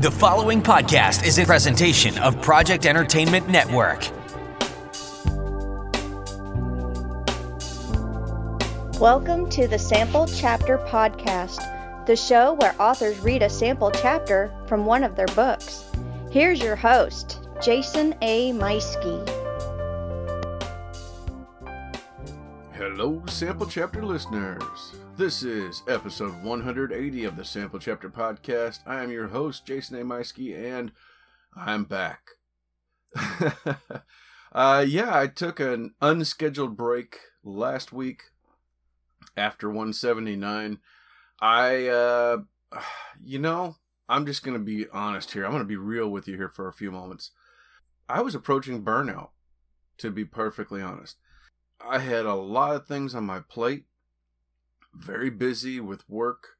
The following podcast is a presentation of Project Entertainment Network. Welcome to the Sample Chapter Podcast, the show where authors read a sample chapter from one of their books. Here's your host, Jason A. Meiske. Hello, Sample Chapter listeners. This is episode 180 of the Sample Chapter podcast. I am your host, Jason A. Meiske, and I'm back. uh, yeah, I took an unscheduled break last week after 179. I, uh, you know, I'm just going to be honest here. I'm going to be real with you here for a few moments. I was approaching burnout, to be perfectly honest. I had a lot of things on my plate, very busy with work.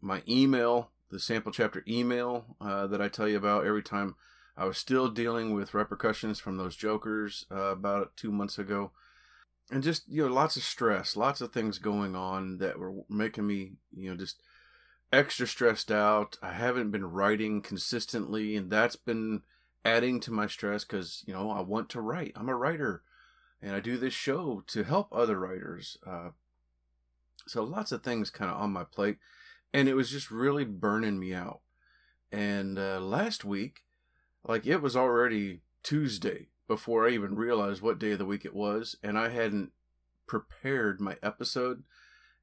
My email, the sample chapter email uh, that I tell you about every time, I was still dealing with repercussions from those jokers uh, about two months ago. And just, you know, lots of stress, lots of things going on that were making me, you know, just extra stressed out. I haven't been writing consistently, and that's been adding to my stress because, you know, I want to write. I'm a writer and I do this show to help other writers. Uh, so lots of things kind of on my plate, and it was just really burning me out. And uh, last week, like it was already Tuesday before I even realized what day of the week it was, and I hadn't prepared my episode,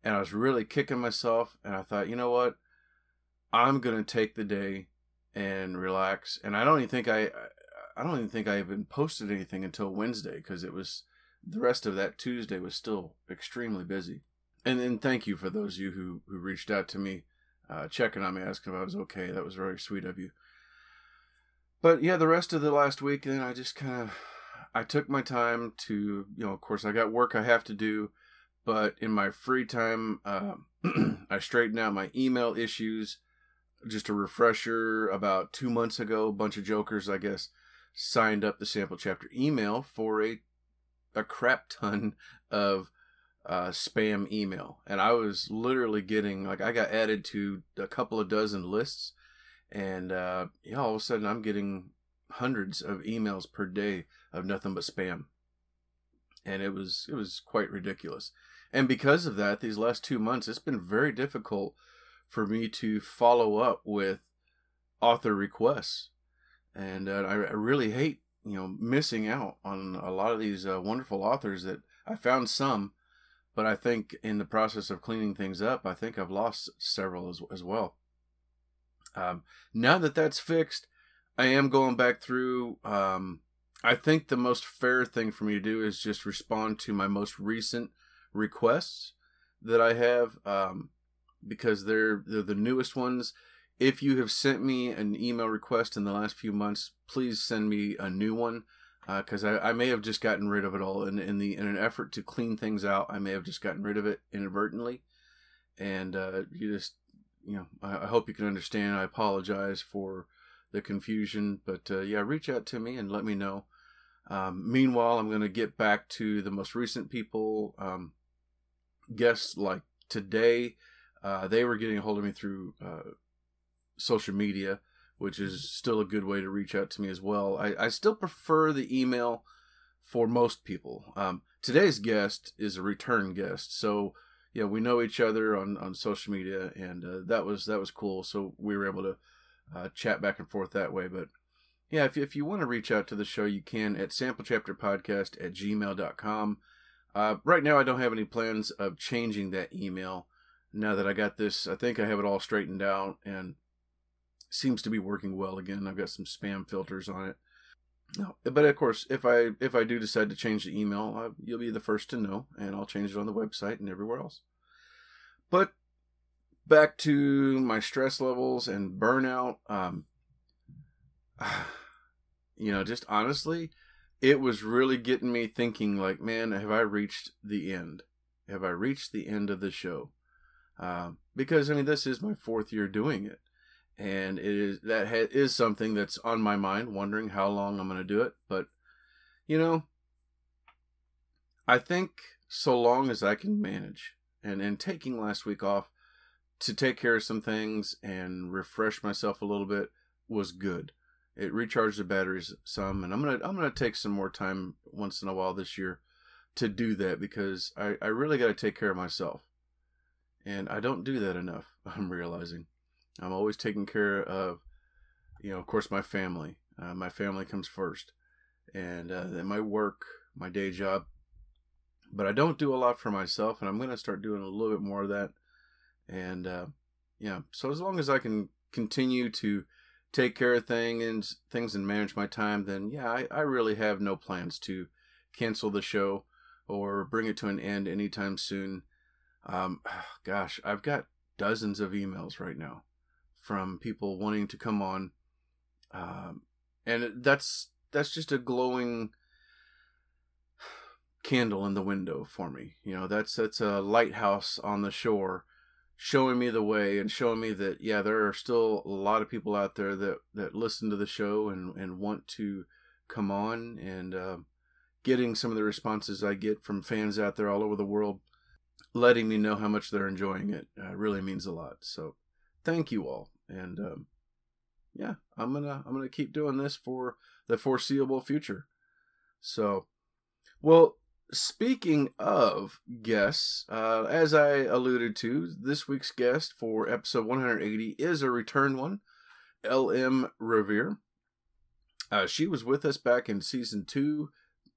and I was really kicking myself. And I thought, you know what, I'm gonna take the day and relax. And I don't even think I, I don't even think I even posted anything until Wednesday because it was the rest of that Tuesday was still extremely busy. And then thank you for those of you who, who reached out to me, uh, checking on me, asking if I was okay. That was very sweet of you. But yeah, the rest of the last week, then I just kind of, I took my time to, you know, of course I got work I have to do, but in my free time, uh, I straightened out my email issues. Just a refresher, about two months ago, a bunch of jokers, I guess, signed up the sample chapter email for a a crap ton of uh, spam email, and I was literally getting like I got added to a couple of dozen lists, and uh, yeah, all of a sudden I'm getting hundreds of emails per day of nothing but spam, and it was it was quite ridiculous. And because of that, these last two months, it's been very difficult for me to follow up with author requests, and uh, I, really hate you know missing out on a lot of these uh, wonderful authors that I found some, but I think in the process of cleaning things up, I think I've lost several as, as well. Um, now that that's fixed, I am going back through. Um, I think the most fair thing for me to do is just respond to my most recent requests that I have um, because they're they're the newest ones if you have sent me an email request in the last few months, please send me a new one because uh, I, I, may have just gotten rid of it all in, in the in an effort to clean things out. I may have just gotten rid of it inadvertently, and uh, you just you know I, I, hope you can understand. I apologize for the confusion, but uh, yeah, reach out to me and let me know. Um, meanwhile, I'm going to get back to the most recent people, um, guests like today. Uh, they were getting a hold of me through uh, social media, which is still a good way to reach out to me as well. I, I still prefer the email for most people. Um, today's guest is a return guest, so yeah, we know each other on, on social media, and uh, that was that was cool. So we were able to uh, chat back and forth that way. But yeah, if, if you want to reach out to the show, you can at samplechapterpodcast at gmail.com. Uh, right now, I don't have any plans of changing that email. Now that I got this, I think I have it all straightened out, and seems to be working well again. I've got some spam filters on it. No, but of course, if I if I do decide to change the email, uh, you'll be the first to know, and I'll change it on the website and everywhere else. But back to my stress levels and burnout. Um, you know, just honestly, it was really getting me thinking. Like, man, have I reached the end? Have I reached the end of the show? Uh, because I mean, this is my fourth year doing it and it is that ha- is something that's on my mind wondering how long i'm going to do it but you know i think so long as i can manage and and taking last week off to take care of some things and refresh myself a little bit was good. It recharged the batteries some, and I'm gonna I'm gonna take some more time once in a while this year to do that because I, I really got to take care of myself, and I don't do that enough. I'm realizing I'm always taking care of, you know, of course, my family. Uh, my family comes first, and uh, then my work, my day job. But I don't do a lot for myself, and I'm gonna start doing a little bit more of that. And uh, yeah, so as long as I can continue to take care of things and things and manage my time, then yeah, I, I really have no plans to cancel the show or bring it to an end anytime soon. Um, gosh, I've got dozens of emails right now from people wanting to come on, um, and that's that's just a glowing candle in the window for me. You know, that's that's a lighthouse on the shore showing me the way and showing me that yeah there are still a lot of people out there that that listen to the show and and want to come on and uh, getting some of the responses i get from fans out there all over the world letting me know how much they're enjoying it uh, really means a lot so thank you all and um, yeah i'm gonna i'm gonna keep doing this for the foreseeable future so well Speaking of guests, uh, as I alluded to, this week's guest for episode 180 is a return one, L.M. Riviere. Uh, she was with us back in season two,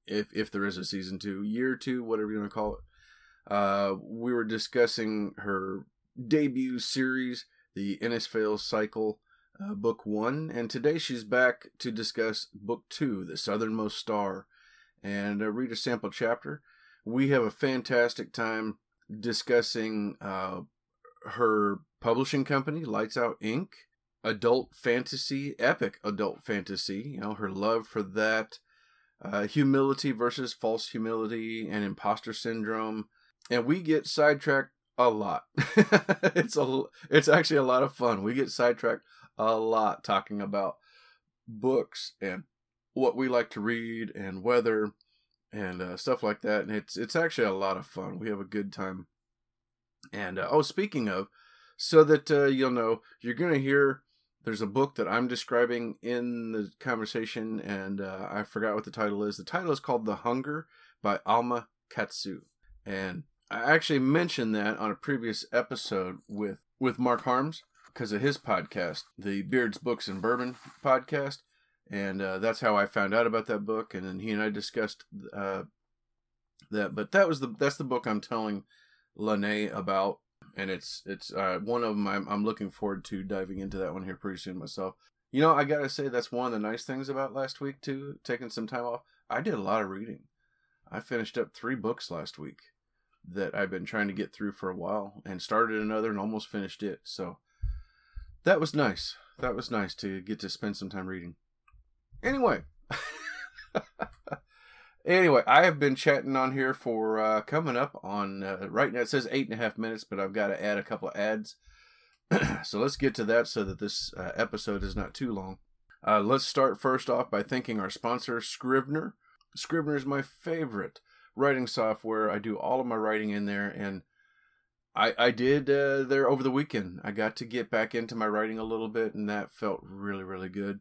if if there is a season two, year two, whatever you want to call it. Uh, we were discussing her debut series, the Innisfail Cycle, uh, book one, and today she's back to discuss book two, The Southernmost Star and uh, read a sample chapter. We have a fantastic time discussing uh, her publishing company, Lights Out Ink., adult fantasy, epic adult fantasy, you know, her love for that, uh, humility versus false humility, and imposter syndrome. And we get sidetracked a lot. it's a it's actually a lot of fun. We get sidetracked a lot talking about books and what we like to read and weather and uh, stuff like that. And it's it's actually a lot of fun. We have a good time. And uh, oh, speaking of, so that uh, you'll know, you're gonna hear. There's a book that I'm describing in the conversation, and uh, I forgot what the title is. The title is called "The Hunger" by Alma Katsu, and I actually mentioned that on a previous episode with with Mark Harms because of his podcast, the Beards Books and Bourbon podcast and uh, that's how I found out about that book. And then he and I discussed uh, that. But that was the that's the book I'm telling LaNae about, and it's it's uh, one of them. I'm, I'm looking forward to diving into that one here pretty soon myself. You know, I gotta say that's one of the nice things about last week too. Taking some time off, I did a lot of reading. I finished up three books last week that I've been trying to get through for a while, and started another and almost finished it. So that was nice. That was nice to get to spend some time reading. Anyway. anyway, I have been chatting on here for uh, coming up on uh, right now. It says eight and a half minutes, but I've got to add a couple of ads. so let's get to that so that this uh, episode is not too long. Uh, let's start first off by thanking our sponsor, Scrivener. Scrivener is my favorite writing software. I do all of my writing in there, and I I did uh, there over the weekend. I got to get back into my writing a little bit, and that felt really really good.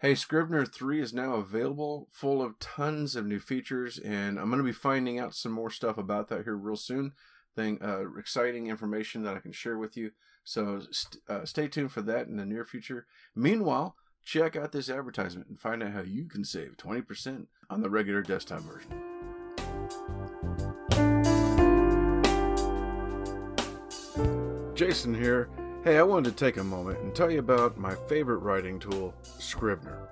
Hey, Scrivener 3 is now available, full of tons of new features, and I'm going to be finding out some more stuff about that here real soon. Thing, uh, exciting information that I can share with you. So st- uh, stay tuned for that in the near future. Meanwhile, check out this advertisement and find out how you can save 20% on the regular desktop version. Jason here Hey, I wanted to take a moment and tell you about my favorite writing tool, Scrivener.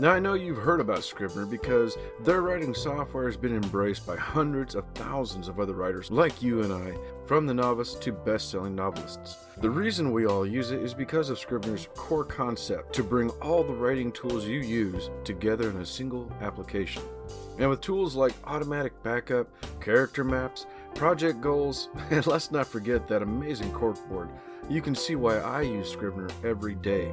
Now, I know you've heard about Scrivener because their writing software has been embraced by hundreds of thousands of other writers like you and I, from the novice to best selling novelists. The reason we all use it is because of Scrivener's core concept to bring all the writing tools you use together in a single application. And with tools like automatic backup, character maps, project goals, and let's not forget that amazing corkboard you can see why I use Scrivener every day.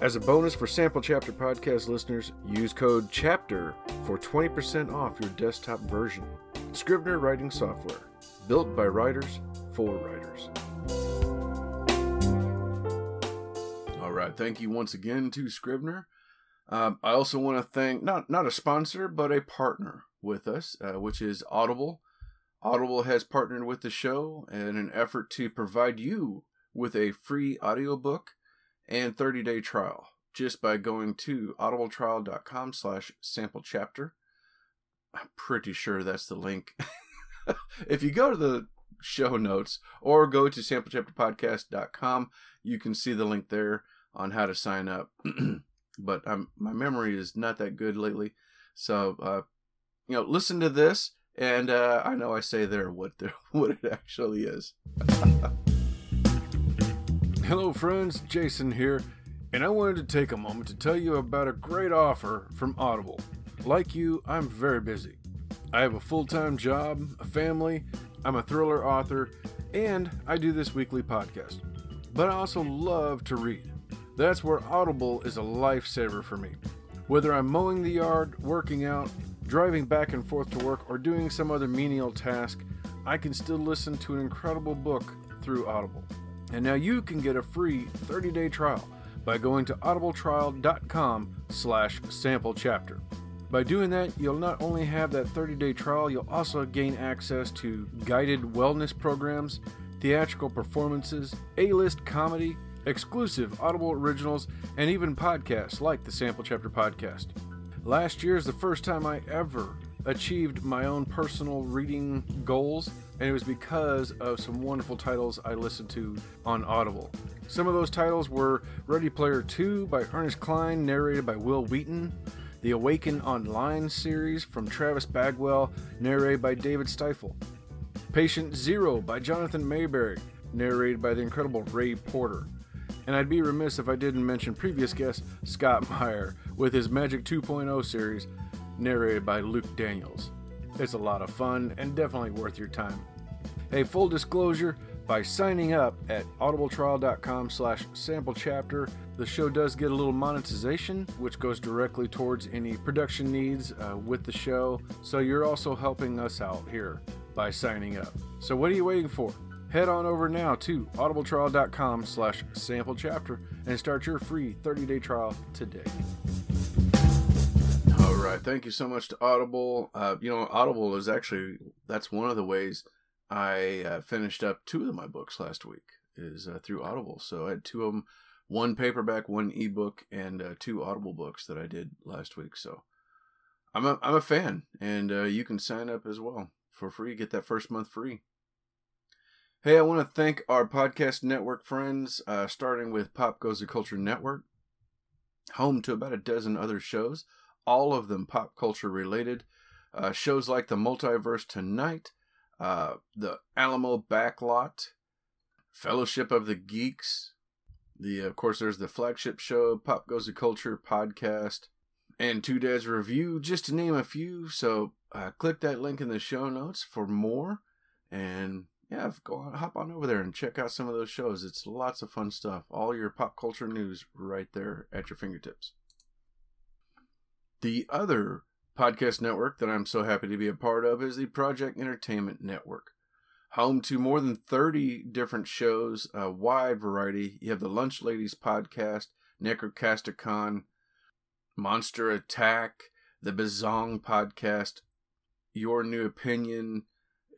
As a bonus for Sample Chapter podcast listeners, use code CHAPTER for 20% off your desktop version. Scrivener writing software, built by writers for writers. All right, Thank you once again to Scrivener. Um, I also want to thank not not a sponsor but a partner with us, uh, which is Audible. Audible has partnered with the show in an effort to provide you with a free audiobook and 30-day trial just by going to audibletrial.com slash sample chapter. I'm pretty sure that's the link. if you go to the show notes or go to samplechapterpodcast.com, you can see the link there on how to sign up. but um, my memory is not that good lately. So, uh, you know, listen to this, and uh, I know I say there what the, what it actually is. Hello, friends. Jason here, and I wanted to take a moment to tell you about a great offer from Audible. Like you, I'm very busy. I have a full time job, a family, I'm a thriller author, and I do this weekly podcast. But I also love to read. That's where Audible is a lifesaver for me. Whether I'm mowing the yard, working out, driving back and forth to work, or doing some other menial task, I can still listen to an incredible book through Audible. And now you can get a free 30-day trial by going to audibletrial.com slash sample chapter. By doing that, you'll not only have that 30-day trial, you'll also gain access to guided wellness programs, theatrical performances, A-list comedy, exclusive Audible originals, and even podcasts like the Sample Chapter Podcast. Last year is the first time I ever achieved my own personal reading goals, and it was because of some wonderful titles I listened to on Audible. Some of those titles were Ready Player 2 by Ernest Cline, narrated by Wil Wheaton, the Awaken Online series from Travis Bagwell, narrated by David Stifel, Patient Zero by Jonathan Maberry, narrated by the incredible Ray Porter. And I'd be remiss if I didn't mention previous guest Scott Meyer with his Magic 2.0 series, narrated by Luke Daniels. It's a lot of fun and definitely worth your time. A full disclosure, by signing up at audibletrial.com slash sample chapter, the show does get a little monetization, which goes directly towards any production needs uh, with the show. So you're also helping us out here by signing up. So what are you waiting for? Head on over now to audibletrial.com slash sample chapter and start your free 30-day trial today. All right. Thank you so much to Audible. Uh, you know, Audible is actually, that's one of the ways I uh, finished up two of my books last week is uh, through Audible. So I had two of them, one paperback, one ebook, and uh, two Audible books that I did last week. So I'm a, I'm a fan, and uh, you can sign up as well for free. Get that first month free. Hey, I want to thank our podcast network friends, uh, starting with Pop Goes the Culture Network, home to about a dozen other shows, all of them pop culture related. Uh, shows like The Multiverse Tonight, uh, The Alamo Backlot, Fellowship of the Geeks. The of course there's the flagship show, Pop Goes the Culture podcast, and Two Dads Review, just to name a few. So uh, click that link in the show notes for more, and yeah, go on, hop on over there and check out some of those shows. It's lots of fun stuff. All your pop culture news right there at your fingertips. The other podcast network that I'm so happy to be a part of is the Project Entertainment Network. Home to more than 30 different shows, a wide variety. You have the Lunch Ladies podcast, Necrocasticon, Monster Attack, the Bazong podcast, Your New Opinion,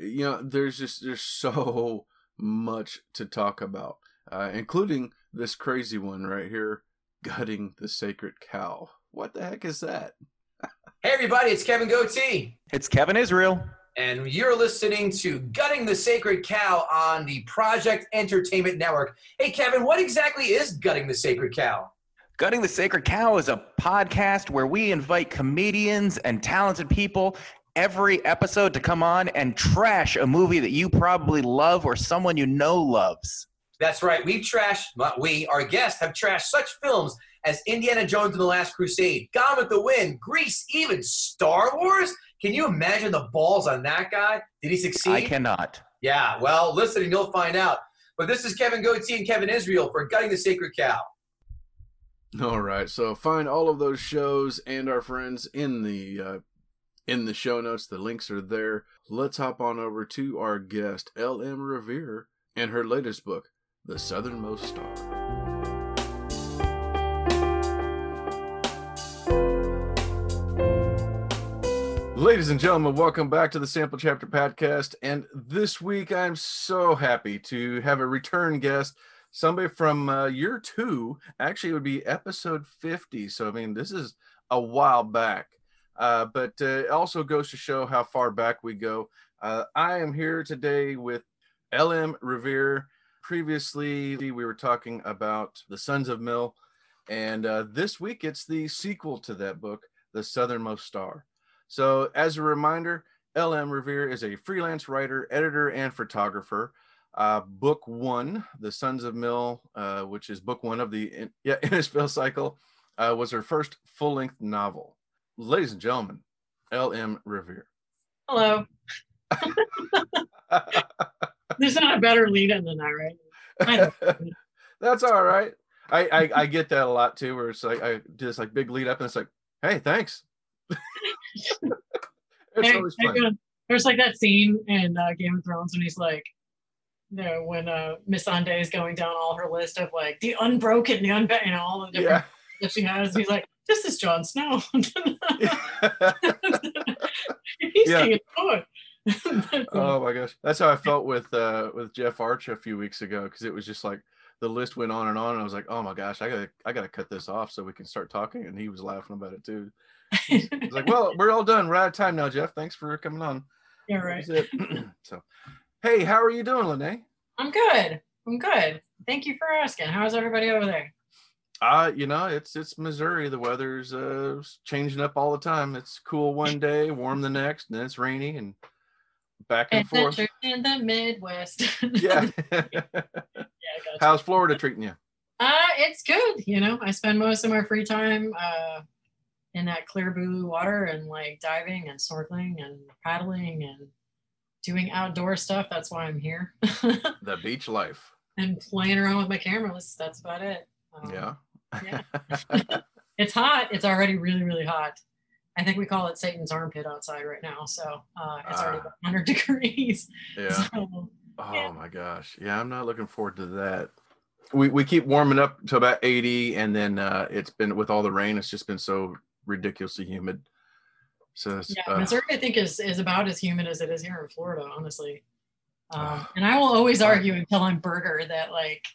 you know, there's just there's so much to talk about, uh, including this crazy one right here, gutting the sacred cow. What the heck is that? hey everybody, it's Kevin Goatee. It's Kevin Israel. And you're listening to Gutting the Sacred Cow on the Project Entertainment Network. Hey, Kevin, what exactly is Gutting the Sacred Cow? Gutting the Sacred Cow is a podcast where we invite comedians and talented people every episode to come on and trash a movie that you probably love or someone you know loves. That's right. We've trashed, we, our guests, have trashed such films as Indiana Jones and the Last Crusade, Gone with the Wind, Grease, even Star Wars. Can you imagine the balls on that guy? Did he succeed? I cannot. Yeah, well, listen and you'll find out. But this is Kevin Goatee and Kevin Israel for Gutting the Sacred Cow. All right, so find all of those shows and our friends in the uh, in the show notes, the links are there. Let's hop on over to our guest, L.M. Riviere, and her latest book, The Southernmost Star. Ladies and gentlemen, welcome back to the Sample Chapter Podcast. And this week, I'm so happy to have a return guest, somebody from uh, year two. Actually, it would be episode 50. So, I mean, this is a while back. Uh, but uh, it also goes to show how far back we go. Uh, I am here today with L.M. Riviere. Previously, we were talking about The Sons of Mil. And uh, this week, it's the sequel to that book, The Southernmost Star. So, as a reminder, L.M. Riviere is a freelance writer, editor, and photographer. Uh, book one, The Sons of Mil, uh, which is book one of the in, yeah, Innisfail cycle, uh, was her first full length novel. Ladies and gentlemen, L.M. Riviere. Hello. There's not a better lead in than that, right? That's all right. I, I I get that a lot too, where it's like I do this like big lead up, and it's like, hey, thanks. it's always fun. There's like that scene in uh, Game of Thrones when he's like, you know, when uh, Missandei is going down all her list of like the unbroken, the unbent, you know, all the different Yeah. that she has. He's like, this is Jon Snow. he's Yeah. king of the wood. Uh, oh my gosh, that's how I felt with uh with Jeff Archer a few weeks ago because it was just like the list went on and on, and I was like, oh my gosh, I gotta I gotta cut this off so we can start talking, and he was laughing about it too. He's like, well, we're all done. We're out of time now, Jeff. Thanks for coming on. yeah, right. So, hey, how are you doing, LaNae? I'm good. I'm good. Thank you for asking. How's everybody over there? Uh, you know, it's it's Missouri. The weather's uh changing up all the time. It's cool one day, warm the next, and then it's rainy and back and forth. In the Midwest. Yeah. yeah. How's Florida treating you? Uh, it's good. You know, I spend most of my free time uh, in that clear blue water and like diving and snorkeling and paddling and doing outdoor stuff. That's why I'm here. The beach life. and playing around with my camera. That's, that's about it. Um, Yeah. Yeah. It's hot. It's already really, really hot. I think we call it Satan's armpit outside right now. So uh, it's already Ah. about 100 degrees. yeah. So, Oh Yeah. my gosh. Yeah, I'm not looking forward to that. We we keep warming up to about 80 and then uh it's been with all the rain, it's just been so ridiculously humid. So it's, Yeah, uh, Missouri, I think, is is about as humid as it is here in Florida, honestly. Um, Ah. and I will always argue until I'm burger that like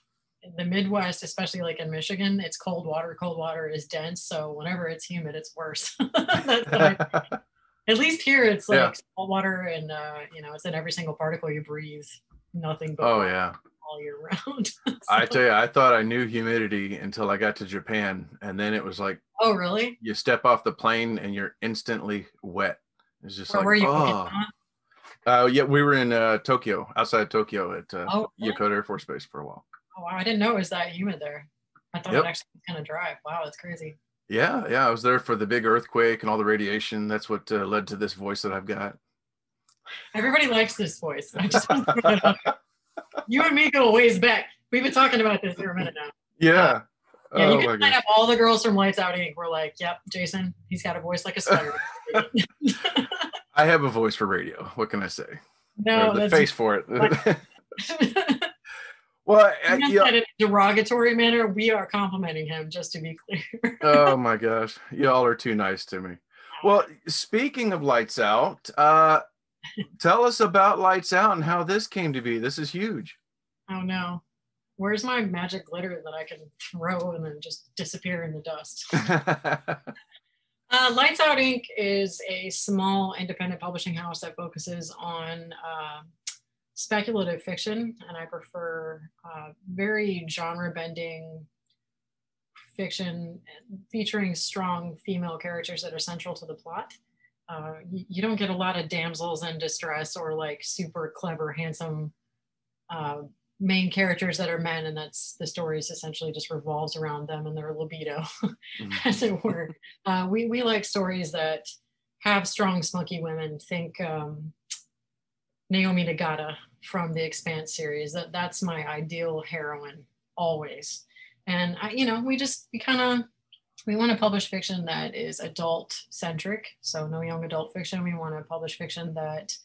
the Midwest, especially like in Michigan, it's cold water. Cold water is dense, so whenever it's humid, it's worse. That's what I- at least here, it's like Yeah. salt water, and uh, you know, it's in every single particle you breathe. Nothing but oh yeah. all year round. I tell you, I thought I knew humidity until I got to Japan, and then it was like oh, really? you step off the plane and you're instantly wet. It's just Where like, were you? oh. Uh, yeah, we were in uh, Tokyo, outside Tokyo at uh, Oh? Yokota Air Force Base for a while. Oh, wow, I didn't know it was that humid there. I thought Yep. it actually was kind of dry. Wow, that's crazy. Yeah, yeah, I was there for the big earthquake and all the radiation. That's what uh, led to this voice that I've got. Everybody likes this voice. I just want to throw out you and me go ways back. We've been talking about this for a minute now. Yeah. Yeah, oh you can line up all the girls from Lights Out Ink. We're like, yep, Jason, he's got a voice like a spider. I have a voice for radio. What can I say? no, the that's face for it. Well, I, meant yeah, in a derogatory manner. We are complimenting him, just to be clear. oh my gosh, y'all are too nice to me. Well, speaking of lights out, uh, tell us about lights out and how this came to be. This is huge. oh no. Where's my magic glitter that I can throw and then just disappear in the dust? Uh, Lights Out Ink. is a small independent publishing house that focuses on uh, speculative fiction, and I prefer uh, very genre bending fiction featuring strong female characters that are central to the plot. Uh, you, you don't get a lot of damsels in distress or like super clever, handsome uh, main characters that are men, and that's the story is essentially just revolves around them and their libido as it were. Uh, we we like stories that have strong, smoky women. Think um, Naomi Nagata from the Expanse series. That that's my ideal heroine always. And I, you know, we just we kind of we want to publish fiction that is adult centric. So no young adult fiction. We want to publish fiction that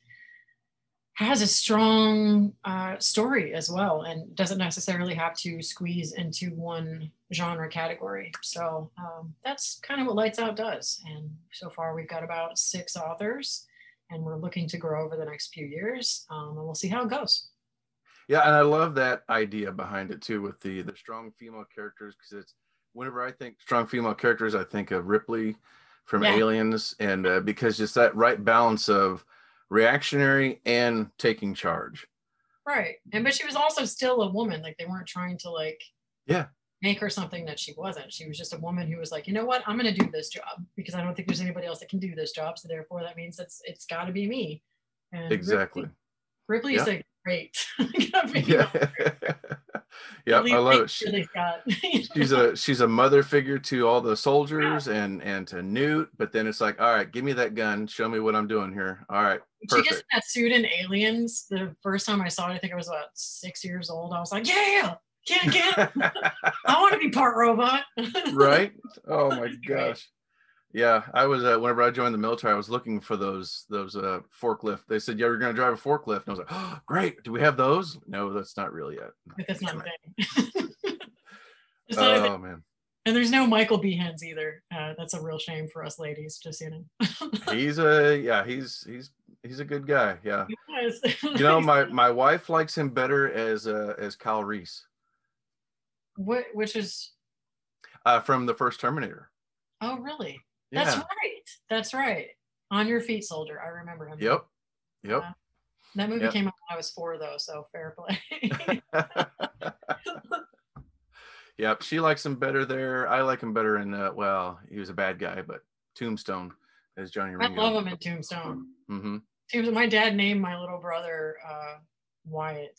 has a strong uh, story as well and doesn't necessarily have to squeeze into one genre category. So um, that's kind of what Lights Out does. And so far, we've got about six authors, and we're looking to grow over the next few years. Um, and we'll see how it goes. Yeah, and I love that idea behind it too, with the the strong female characters, because it's whenever I think strong female characters, I think of Ripley from Yeah. Aliens, and uh, because just that right balance of reactionary and taking charge. Right. And but she was also still a woman. Like they weren't trying to like Yeah. Make her something that she wasn't. She was just a woman who was like, you know what, I'm gonna do this job because I don't think there's anybody else that can do this job. So therefore that means it's it's gotta be me. And Exactly. Ripley, Ripley is a great. Yeah. yeah, I love it. She- Scott. she's a she's a mother figure to all the soldiers and and to Newt, but then it's like, all right, give me that gun, show me what I'm doing here. All right, she gets in that suit in Aliens. The first time I saw it, I think I was about six years old. I was like, yeah, can't get. I want to be part robot. right? Oh my gosh. Yeah, I was uh, whenever I joined the military, I was looking for those those uh forklift. They said, "Yeah, you're going to drive a forklift." And I was like, "Oh, great. Do we have those?" No, that's not really yet. That's not a thing. Oh man, And there's no Michael Biehns either. Uh, that's a real shame for us ladies, just you know. he's a yeah, he's he's he's a good guy. Yeah, you know, my my wife likes him better as uh as Kyle Reese What, which is, uh from the first Terminator. oh, really? Yeah. That's right. That's right. On your feet, soldier. I remember him. Yep. Yep. Uh, That movie Yep. came out when I was four, though, so fair play. yep. She likes him better there. I like him better in uh well, he was a bad guy, but Tombstone as Johnny I Ringo. love him in Tombstone. Mm-hmm. Tombstone. My dad named my little brother uh, Wyatt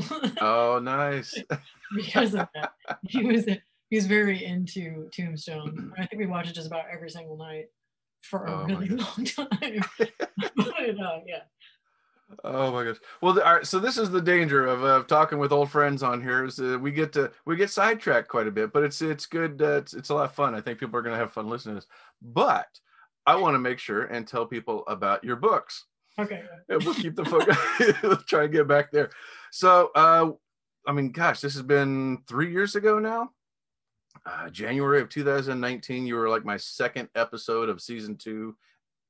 Oh, nice. because of that. He was he was very into Tombstone. I think we watched it just about every single night for a Oh really long time. but, uh, yeah. Oh my gosh. Well, th- all right, so this is the danger of, of talking with old friends on here is uh, we get to we get sidetracked quite a bit, but it's it's good. Uh, it's it's a lot of fun. I think people are going to have fun listening to this. But I want to make sure and tell people about your books. Okay. And we'll keep the focus. Let's try and get back there. So, uh, I mean, gosh, this has been three years ago now. Uh, January of 2019, you were like my second episode of season two.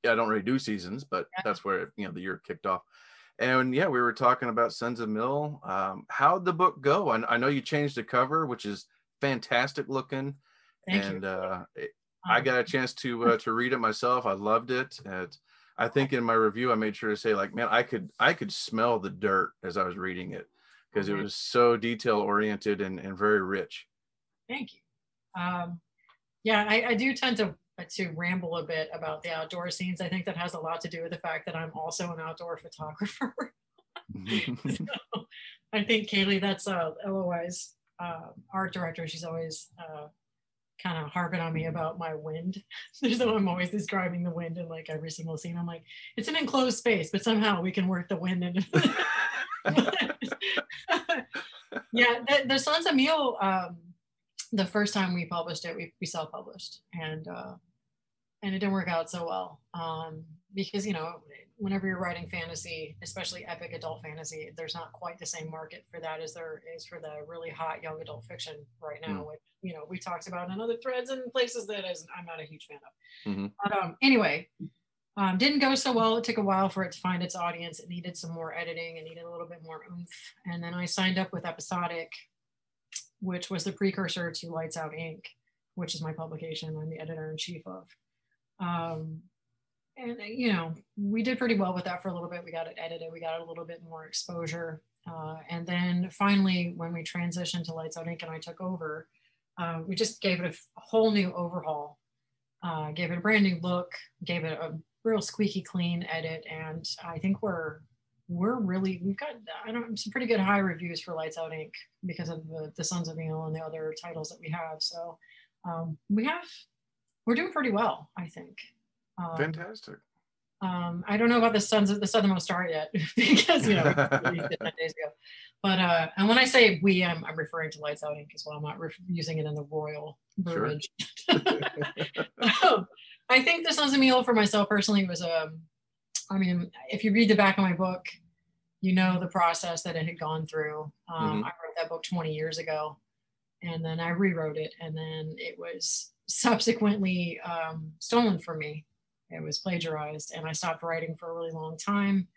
Yeah, I don't really do seasons, but Yeah. that's where you know the year kicked off. And yeah, we were talking about Sons of Mil. Um, how'd the book go? I, I know you changed the cover, which is fantastic looking, Thank and you. uh, it- I Um, got a chance to uh, to read it myself. I loved it. And I think in my review, I made sure to say like, man, I could I could smell the dirt as I was reading it because it Mhm. was so detail oriented and, and very rich. Thank you. Um, yeah, I, I do tend to to ramble a bit about the outdoor scenes. I think that has a lot to do with the fact that I'm also an outdoor photographer. so I think Kaylee, that's uh, LOI's uh, art director. She's always uh, kind of harping on me about my wind. so I'm always describing the wind in like every single scene. I'm like, it's an enclosed space, but somehow we can work the wind in. yeah, the, the Sons of Mil, um, the first time we published it, we, we self-published and uh, and it didn't work out so well um, because you know whenever you're writing fantasy, especially epic adult fantasy, there's not quite the same market for that as there is for the really hot young adult fiction right now. Which you know we talked about in other threads and places that is, I'm not a huge fan of. Mhm. But um, anyway, um, didn't go so well. It took a while for it to find its audience. It needed some more editing. It needed a little bit more oomph. And then I signed up with Episodic, which was the precursor to Lights Out Ink., which is my publication I'm the editor in chief of. Um, and uh, you know, we did pretty well with that for a little bit. We got it edited. We got a little bit more exposure. Uh, and then finally, when we transitioned to Lights Out Ink. and I took over, uh, we just gave it a whole new overhaul. Uh, gave it a brand new look. Gave it a real squeaky clean edit, and I think we're we're really we've got I don't some pretty good high reviews for Lights Out Ink. because of the the Sons of Mil and the other titles that we have. So um, we have we're doing pretty well, I think. Um, Fantastic. um, I don't know about the Sons of the Southernmost Star yet because you know we released it 10 days ago. But uh, and when I say we, I'm, I'm referring to Lights Out Ink. as well. I'm not ref- using it in the royal Sure. Um, I think the Sons of Mil for myself personally was um, I mean, if you read the back of my book, you know the process that it had gone through. Um, Mhm. I wrote that book 20 years ago, and then I rewrote it, and then it was subsequently um, stolen from me. It was plagiarized, and I stopped writing for a really long time.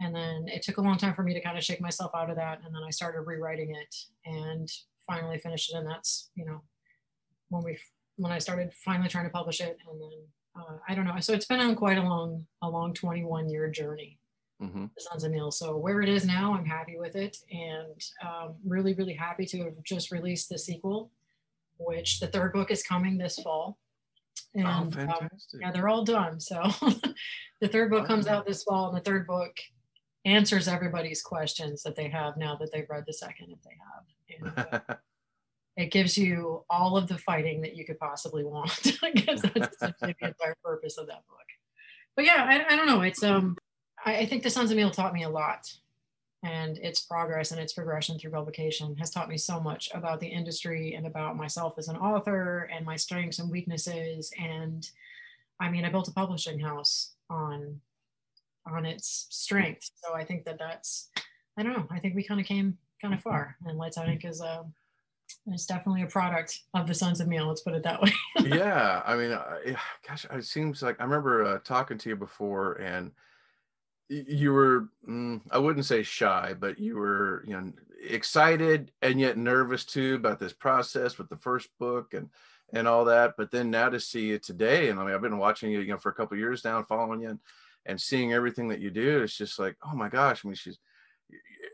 And then it took a long time for me to kind of shake myself out of that, and then I started rewriting it, and finally finished it. And that's you know when we when I started finally trying to publish it, and then uh, I don't know. So it's been on quite a long a long 21 year journey hmm the Sons of Mil. So where it is now, I'm happy with it, and um, really, really happy to have just released the sequel, which the third book is coming this fall. And Oh, um, yeah, they're all done. So the third book comes out this fall, and the third book answers everybody's questions that they have now that they've read the second, if they have. And, uh, it gives you all of the fighting that you could possibly want. I guess that's the entire purpose of that book. But yeah, I, I don't know. It's um, I, I think the Sons of Mil taught me a lot, and its progress and its progression through publication has taught me so much about the industry and about myself as an author and my strengths and weaknesses. And I mean, I built a publishing house on on its strength. So I think that that's I don't know. I think we kind of came kind of far, and Lights Out Ink is uh, it's definitely a product of the Sons of Mil. Let's put it that way. yeah, I mean, uh, gosh, it seems like I remember uh, talking to you before, and you were, mm, I wouldn't say shy, but you were, you know, excited and yet nervous too about this process with the first book and and all that. But then now to see you today, and I mean, I've been watching you, you know, for a couple years now, and following you, and, and seeing everything that you do, it's just like, oh my gosh, I mean, she's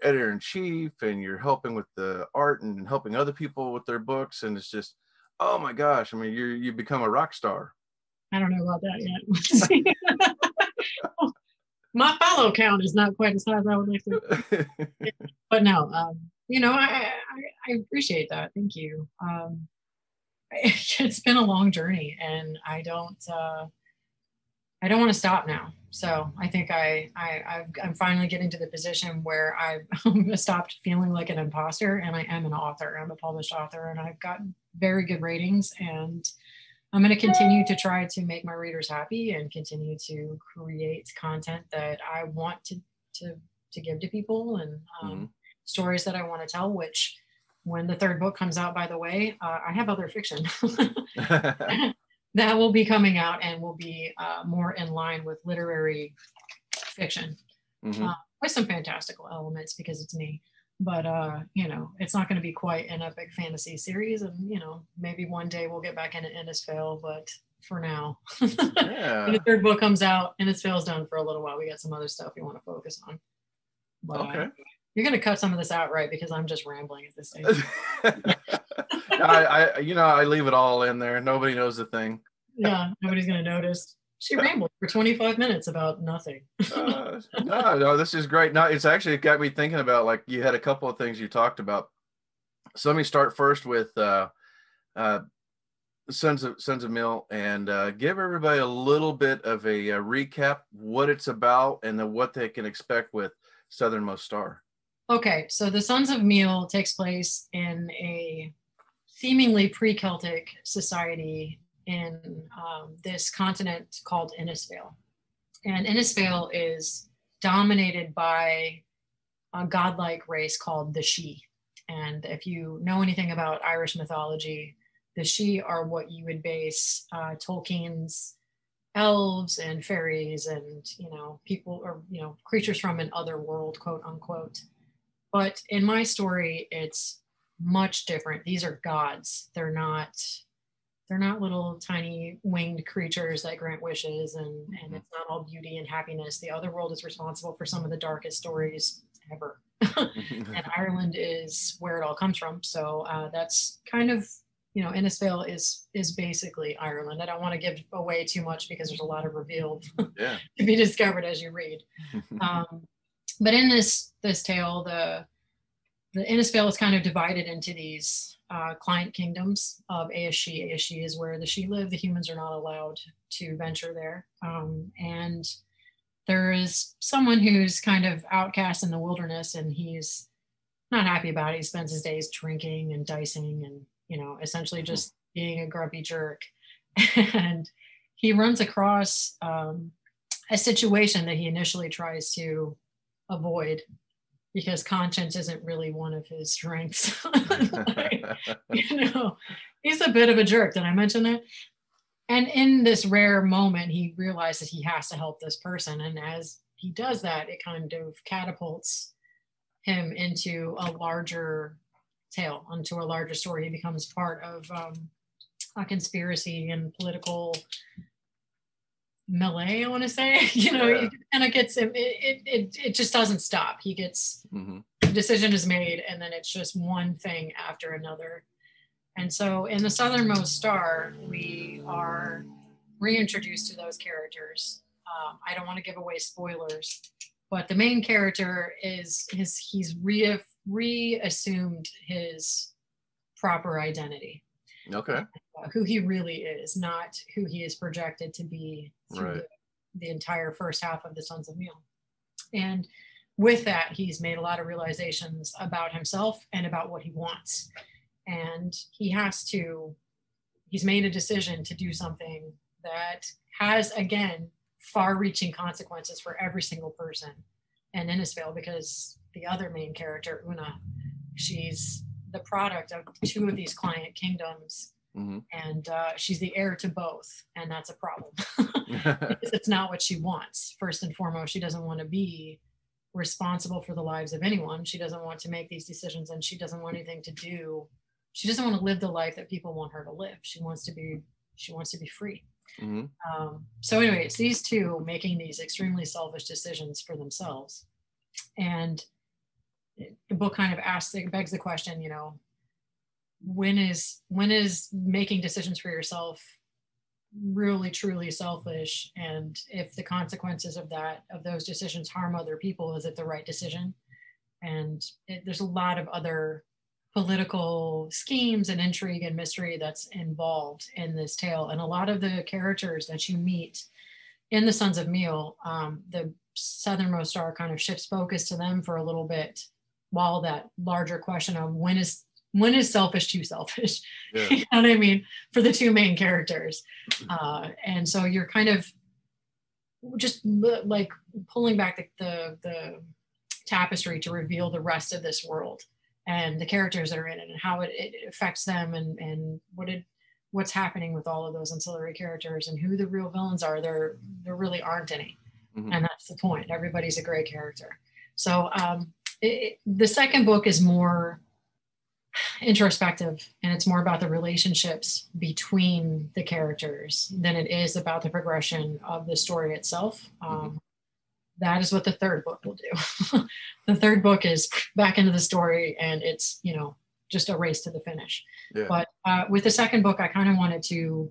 editor in chief, and you're helping with the art and helping other people with their books, and it's just oh my gosh i mean you you become a rock star I don't know about that yet. My follow count is not quite as high as I would like to, but no, um, you know, I, I I appreciate that. Thank you. Um, it's been a long journey, and I don't uh, I don't want to stop now. So I think I, I I've, I'm finally getting to the position where I've stopped feeling like an imposter, and I am an author. I'm a published author, and I've gotten very good ratings and I'm going to continue to try to make my readers happy and continue to create content that I want to to to give to people and um, stories that I want to tell. Which, when the third book comes out, by the way, uh, I have other fiction that will be coming out and will be uh, more in line with literary fiction Mhm. uh, with some fantastical elements because it's me. But uh, you know, it's not going to be quite an epic fantasy series, and you know, maybe one day we'll get back into Innisfail. But for now, yeah when the third book comes out, Innisfail's done for a little while. We got some other stuff we want to focus on. But, uh, okay you're going to cut some of this out, right? Because I'm just rambling at this stage. I, I you know i leave it all in there nobody knows the thing yeah, nobody's going to notice. She rambled for 25 minutes about nothing. uh, no no this is great. No it's actually got me thinking about like you had a couple of things you talked about. So let me start first with uh uh sons of sons of Mil and uh give everybody a little bit of a, uh recap what it's about and then what they can expect with southernmost star. Okay, so the Sons of Mil takes place in a seemingly pre-Celtic society in um, this continent called Innisfail, and Innisfail is dominated by a godlike race called the Sidhe. And if you know anything about Irish mythology, the Sidhe are what you would base uh, Tolkien's elves and fairies and you know people or you know creatures from an other world, quote unquote. But in my story, it's much different. These are gods. They're not they're not little tiny winged creatures that grant wishes and, and it's not all beauty and happiness. The other world is responsible for some of the darkest stories ever. and Ireland is where it all comes from. So uh, that's kind of you know Innisfail is is basically Ireland. I don't want to give away too much because there's a lot of revealed yeah to be discovered as you read. Um, but in this this tale, the the Innisfail is kind of divided into these uh, client kingdoms of Aes Sidhe. Aeshi is where the Sidhe live. The humans are not allowed to venture there. Um, and there is someone who's kind of outcast in the wilderness, and he's not happy about it. He spends his days drinking and dicing, and you know, essentially just being a grumpy jerk. and he runs across um, a situation that he initially tries to avoid because conscience isn't really one of his strengths. Like, you know, he's a bit of a jerk. Did I mention that? And in this rare moment, he realizes he has to help this person. And as he does that, it kind of catapults him into a larger tale, onto a larger story. He becomes part of um, a conspiracy and political melee, I want to say. you know, Yeah. it gets him, it, it, it, it just doesn't stop. He gets, hmm the decision is made and then it's just one thing after another and so in the southernmost star we are reintroduced to those characters um, i don't want to give away spoilers but the main character is his he's re reassumed his proper identity Okay. who he really is not who he is projected to be through Right. the, the entire first half of the sons of Mil and with that he's made a lot of realizations about himself and about what he wants and he has to he's made a decision to do something that has again far reaching consequences for every single person in Innisfail because the other main character una she's the product of two of these client kingdoms. Hmm and uh, she's the heir to both and that's a problem. Because it's not what she wants. First and foremost she doesn't want to be responsible for the lives of anyone. She doesn't want to make these decisions and she doesn't want anything to do she doesn't want to live the life that people want her to live. She wants to be she wants to be free. Hmm um, so anyway it's these two making these extremely selfish decisions for themselves. And the book kind of asks begs the question you know when is when is making decisions for yourself really truly selfish? And if the consequences of that of those decisions harm other people is it the right decision? And it, there's a lot of other political schemes and intrigue and mystery that's involved in this tale. And a lot of the characters that you meet in the sons of Mil um, the southernmost star kind of shifts focus to them for a little bit while that larger question of when is when is selfish too selfish Yeah. you know what I mean, for the two main characters. Uh, and so you're kind of just like pulling back the, the, the tapestry to reveal the rest of this world and the characters that are in it and how it, it affects them and, and what it, what's happening with all of those ancillary characters and who the real villains are. There, there really aren't any. Mhm. And that's the point. Everybody's a great character. So um, it, the second book is more introspective and it's more about the relationships between the characters than it is about the progression of the story itself. Um, that is what the third book will do. the third book is back into the story and it's, you know, just a race to the finish. Yeah. But uh, with the second book, I kind of wanted to,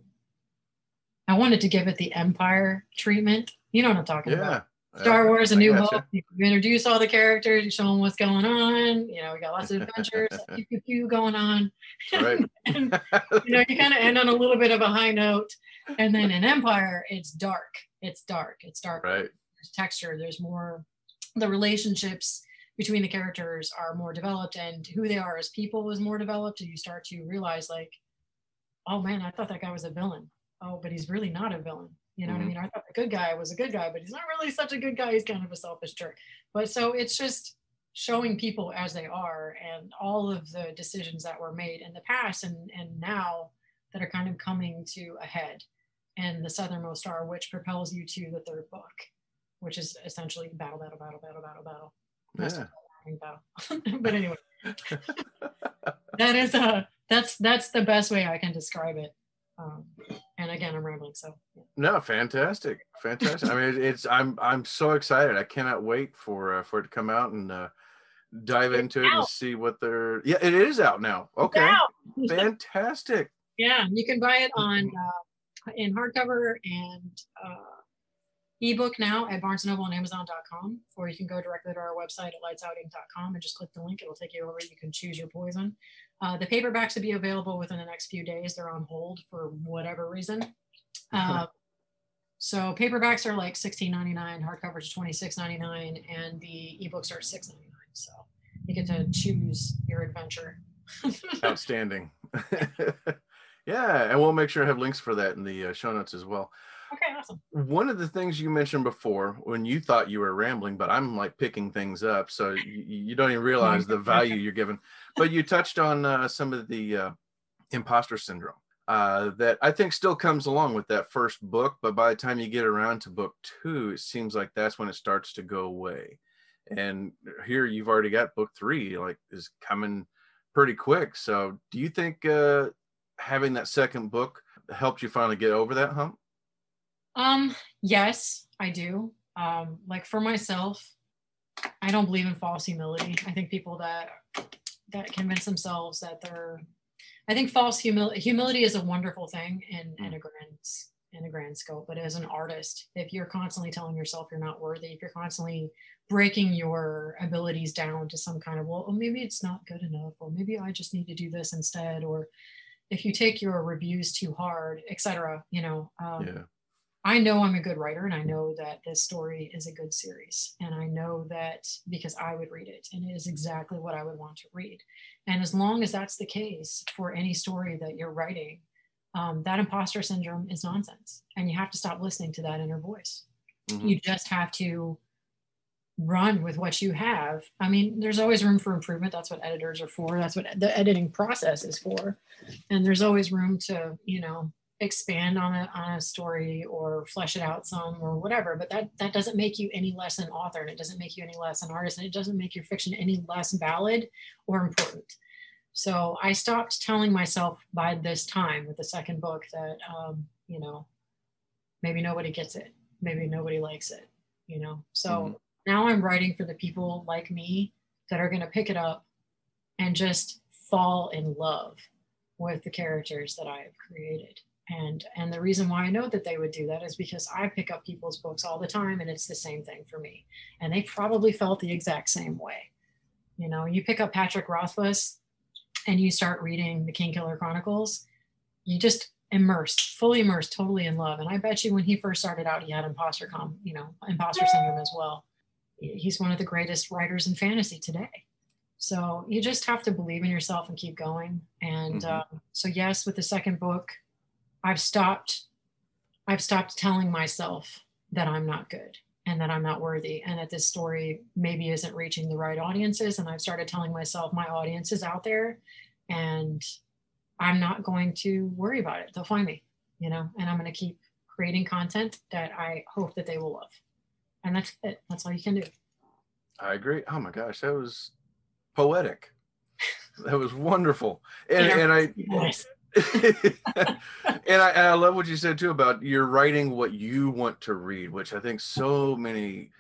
I wanted to give it the Empire treatment. You know what I'm talking about. Yeah. Star Wars: A New. Hope. You you introduce all the characters, you show them what's going on. You know, we got lots of adventures, pew, pew, pew going on. Right. and you know, you kind of end on a little bit of a high note. And then in Empire, it's dark. It's dark. It's dark. right. There's texture. There's more. The relationships between the characters are more developed, and who they are as people is more developed. And you start to realize, like, oh man, I thought that guy was a villain. Oh, but he's really not a villain. You know what I Mhm. mean? I thought the good guy was a good guy, but he's not really such a good guy. He's kind of a selfish jerk. But so it's just showing people as they are and all of the decisions that were made in the past and, and now that are kind of coming to a head. And the southernmost star, which propels you to the third book, which is essentially battle, battle, battle, battle, battle, battle. Yeah. but anyway, that is a that's that's the best way I can describe it. Um, and again, I'm rambling, so yeah. No, fantastic, fantastic. I mean, it's I'm I'm so excited. I cannot wait for uh, for it to come out and uh, dive It's into it and see what they're. Yeah, it is out now. Okay, Wow. fantastic. Yeah, you can buy it on uh, in hardcover and uh, ebook now at Barnes Noble and Amazon.com, or you can go directly to our website at lightsoutink.com and just click the link. It'll take you over. You can choose your poison. Uh, the paperbacks will be available within the next few days. They're on hold for whatever reason. Uh, so paperbacks are like $16.99, hardcovers are $26.99, and the ebooks are $6.99. So you get to choose your adventure. Outstanding. yeah, and we'll make sure to have links for that in the uh, show notes as well. Okay, awesome. One of the things you mentioned before when you thought you were rambling, but I'm like picking things up, so you, you don't even realize the value you're given. But you touched on uh, some of the uh, imposter syndrome uh, that I think still comes along with that first book, but by the time you get around to book two, it seems like that's when it starts to go away. And here you've already got book three, like is coming pretty quick. So, do you think uh, having that second book helped you finally get over that hump? Um, yes, I do. Um, like for myself, I don't believe in false humility. I think people that that convince themselves that they're I think false humility humility is a wonderful thing in, in a grand in a grand scope, but as an artist, if you're constantly telling yourself you're not worthy, if you're constantly breaking your abilities down to some kind of well, oh, maybe it's not good enough, or maybe I just need to do this instead, or if you take your reviews too hard, etc. You know, um, yeah. I know I'm a good writer and I know that this story is a good series. And I know that because I would read it and it is exactly what I would want to read. And as long as that's the case for any story that you're writing, um, that imposter syndrome is nonsense. And you have to stop listening to that inner voice. Mm-hmm. You just have to run with what you have. I mean, there's always room for improvement. That's what editors are for. That's what the editing process is for. And there's always room to, you know, expand on a, on a story or flesh it out some or whatever but that that doesn't make you any less an author and it doesn't make you any less an artist and it doesn't make your fiction any less valid or important. So i stopped telling myself by this time with the second book that um, you know maybe nobody gets it maybe nobody likes it you know? So mm-hmm. now i'm writing for the people like me that are going to pick it up and just fall in love with the characters that i have created and and the reason why i know that they would do that is because i pick up people's books all the time and it's the same thing for me. And they probably felt the exact same way. You know you pick up patrick rothfuss and you start reading the kingkiller chronicles you just immersed fully immersed totally in love. And i bet you when he first started out he had imposter com you know imposter syndrome as well. He's one of the greatest writers in fantasy today. So you just have to believe in yourself and keep going. And mm-hmm. um, so yes with the second book I've stopped I've stopped telling myself that I'm not good and that I'm not worthy and that this story maybe isn't reaching the right audiences and I've started telling myself my audience is out there and I'm not going to worry about it. They'll find me, you know, and I'm going to keep creating content that I hope that they will love. And that's it. That's all you can do. I agree. Oh my gosh, that was poetic. that was wonderful. And, and I, nice. and, I, and I love what you said too about you're writing what you want to read, which I think so many,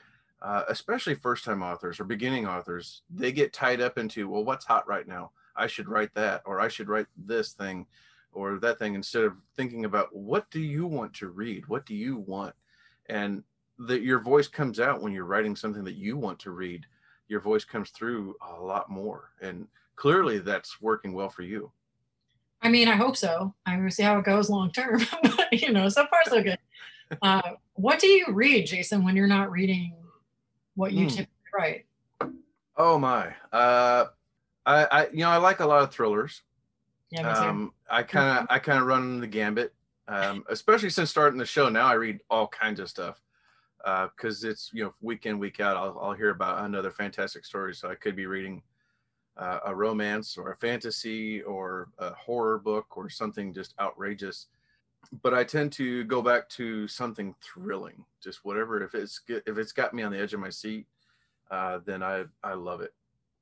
uh, especially first time authors or beginning authors, they get tied up into, well, what's hot right now? I should write that, or I should write this thing or that thing instead of thinking about what do you want to read? What do you want? And that your voice comes out when you're writing something that you want to read. Your voice comes through a lot more. And clearly that's working well for you. I mean, I hope so. I'm going to see how it goes long term. you know, so far so good. Uh, what do you read, Jason, when you're not reading what you mm. typically write? Oh my, uh, I, I, you know, I like a lot of thrillers. Yeah, um, I kind of, I kind of run the gambit. Um, especially since starting the show now, I read all kinds of stuff because uh, it's you know week in week out. I'll, I'll hear about another fantastic story, so I could be reading uh, a romance or a fantasy or a horror book or something just outrageous but i tend to go back to something thrilling just whatever if it's if it's got me on the edge of my seat uh, then i i love it.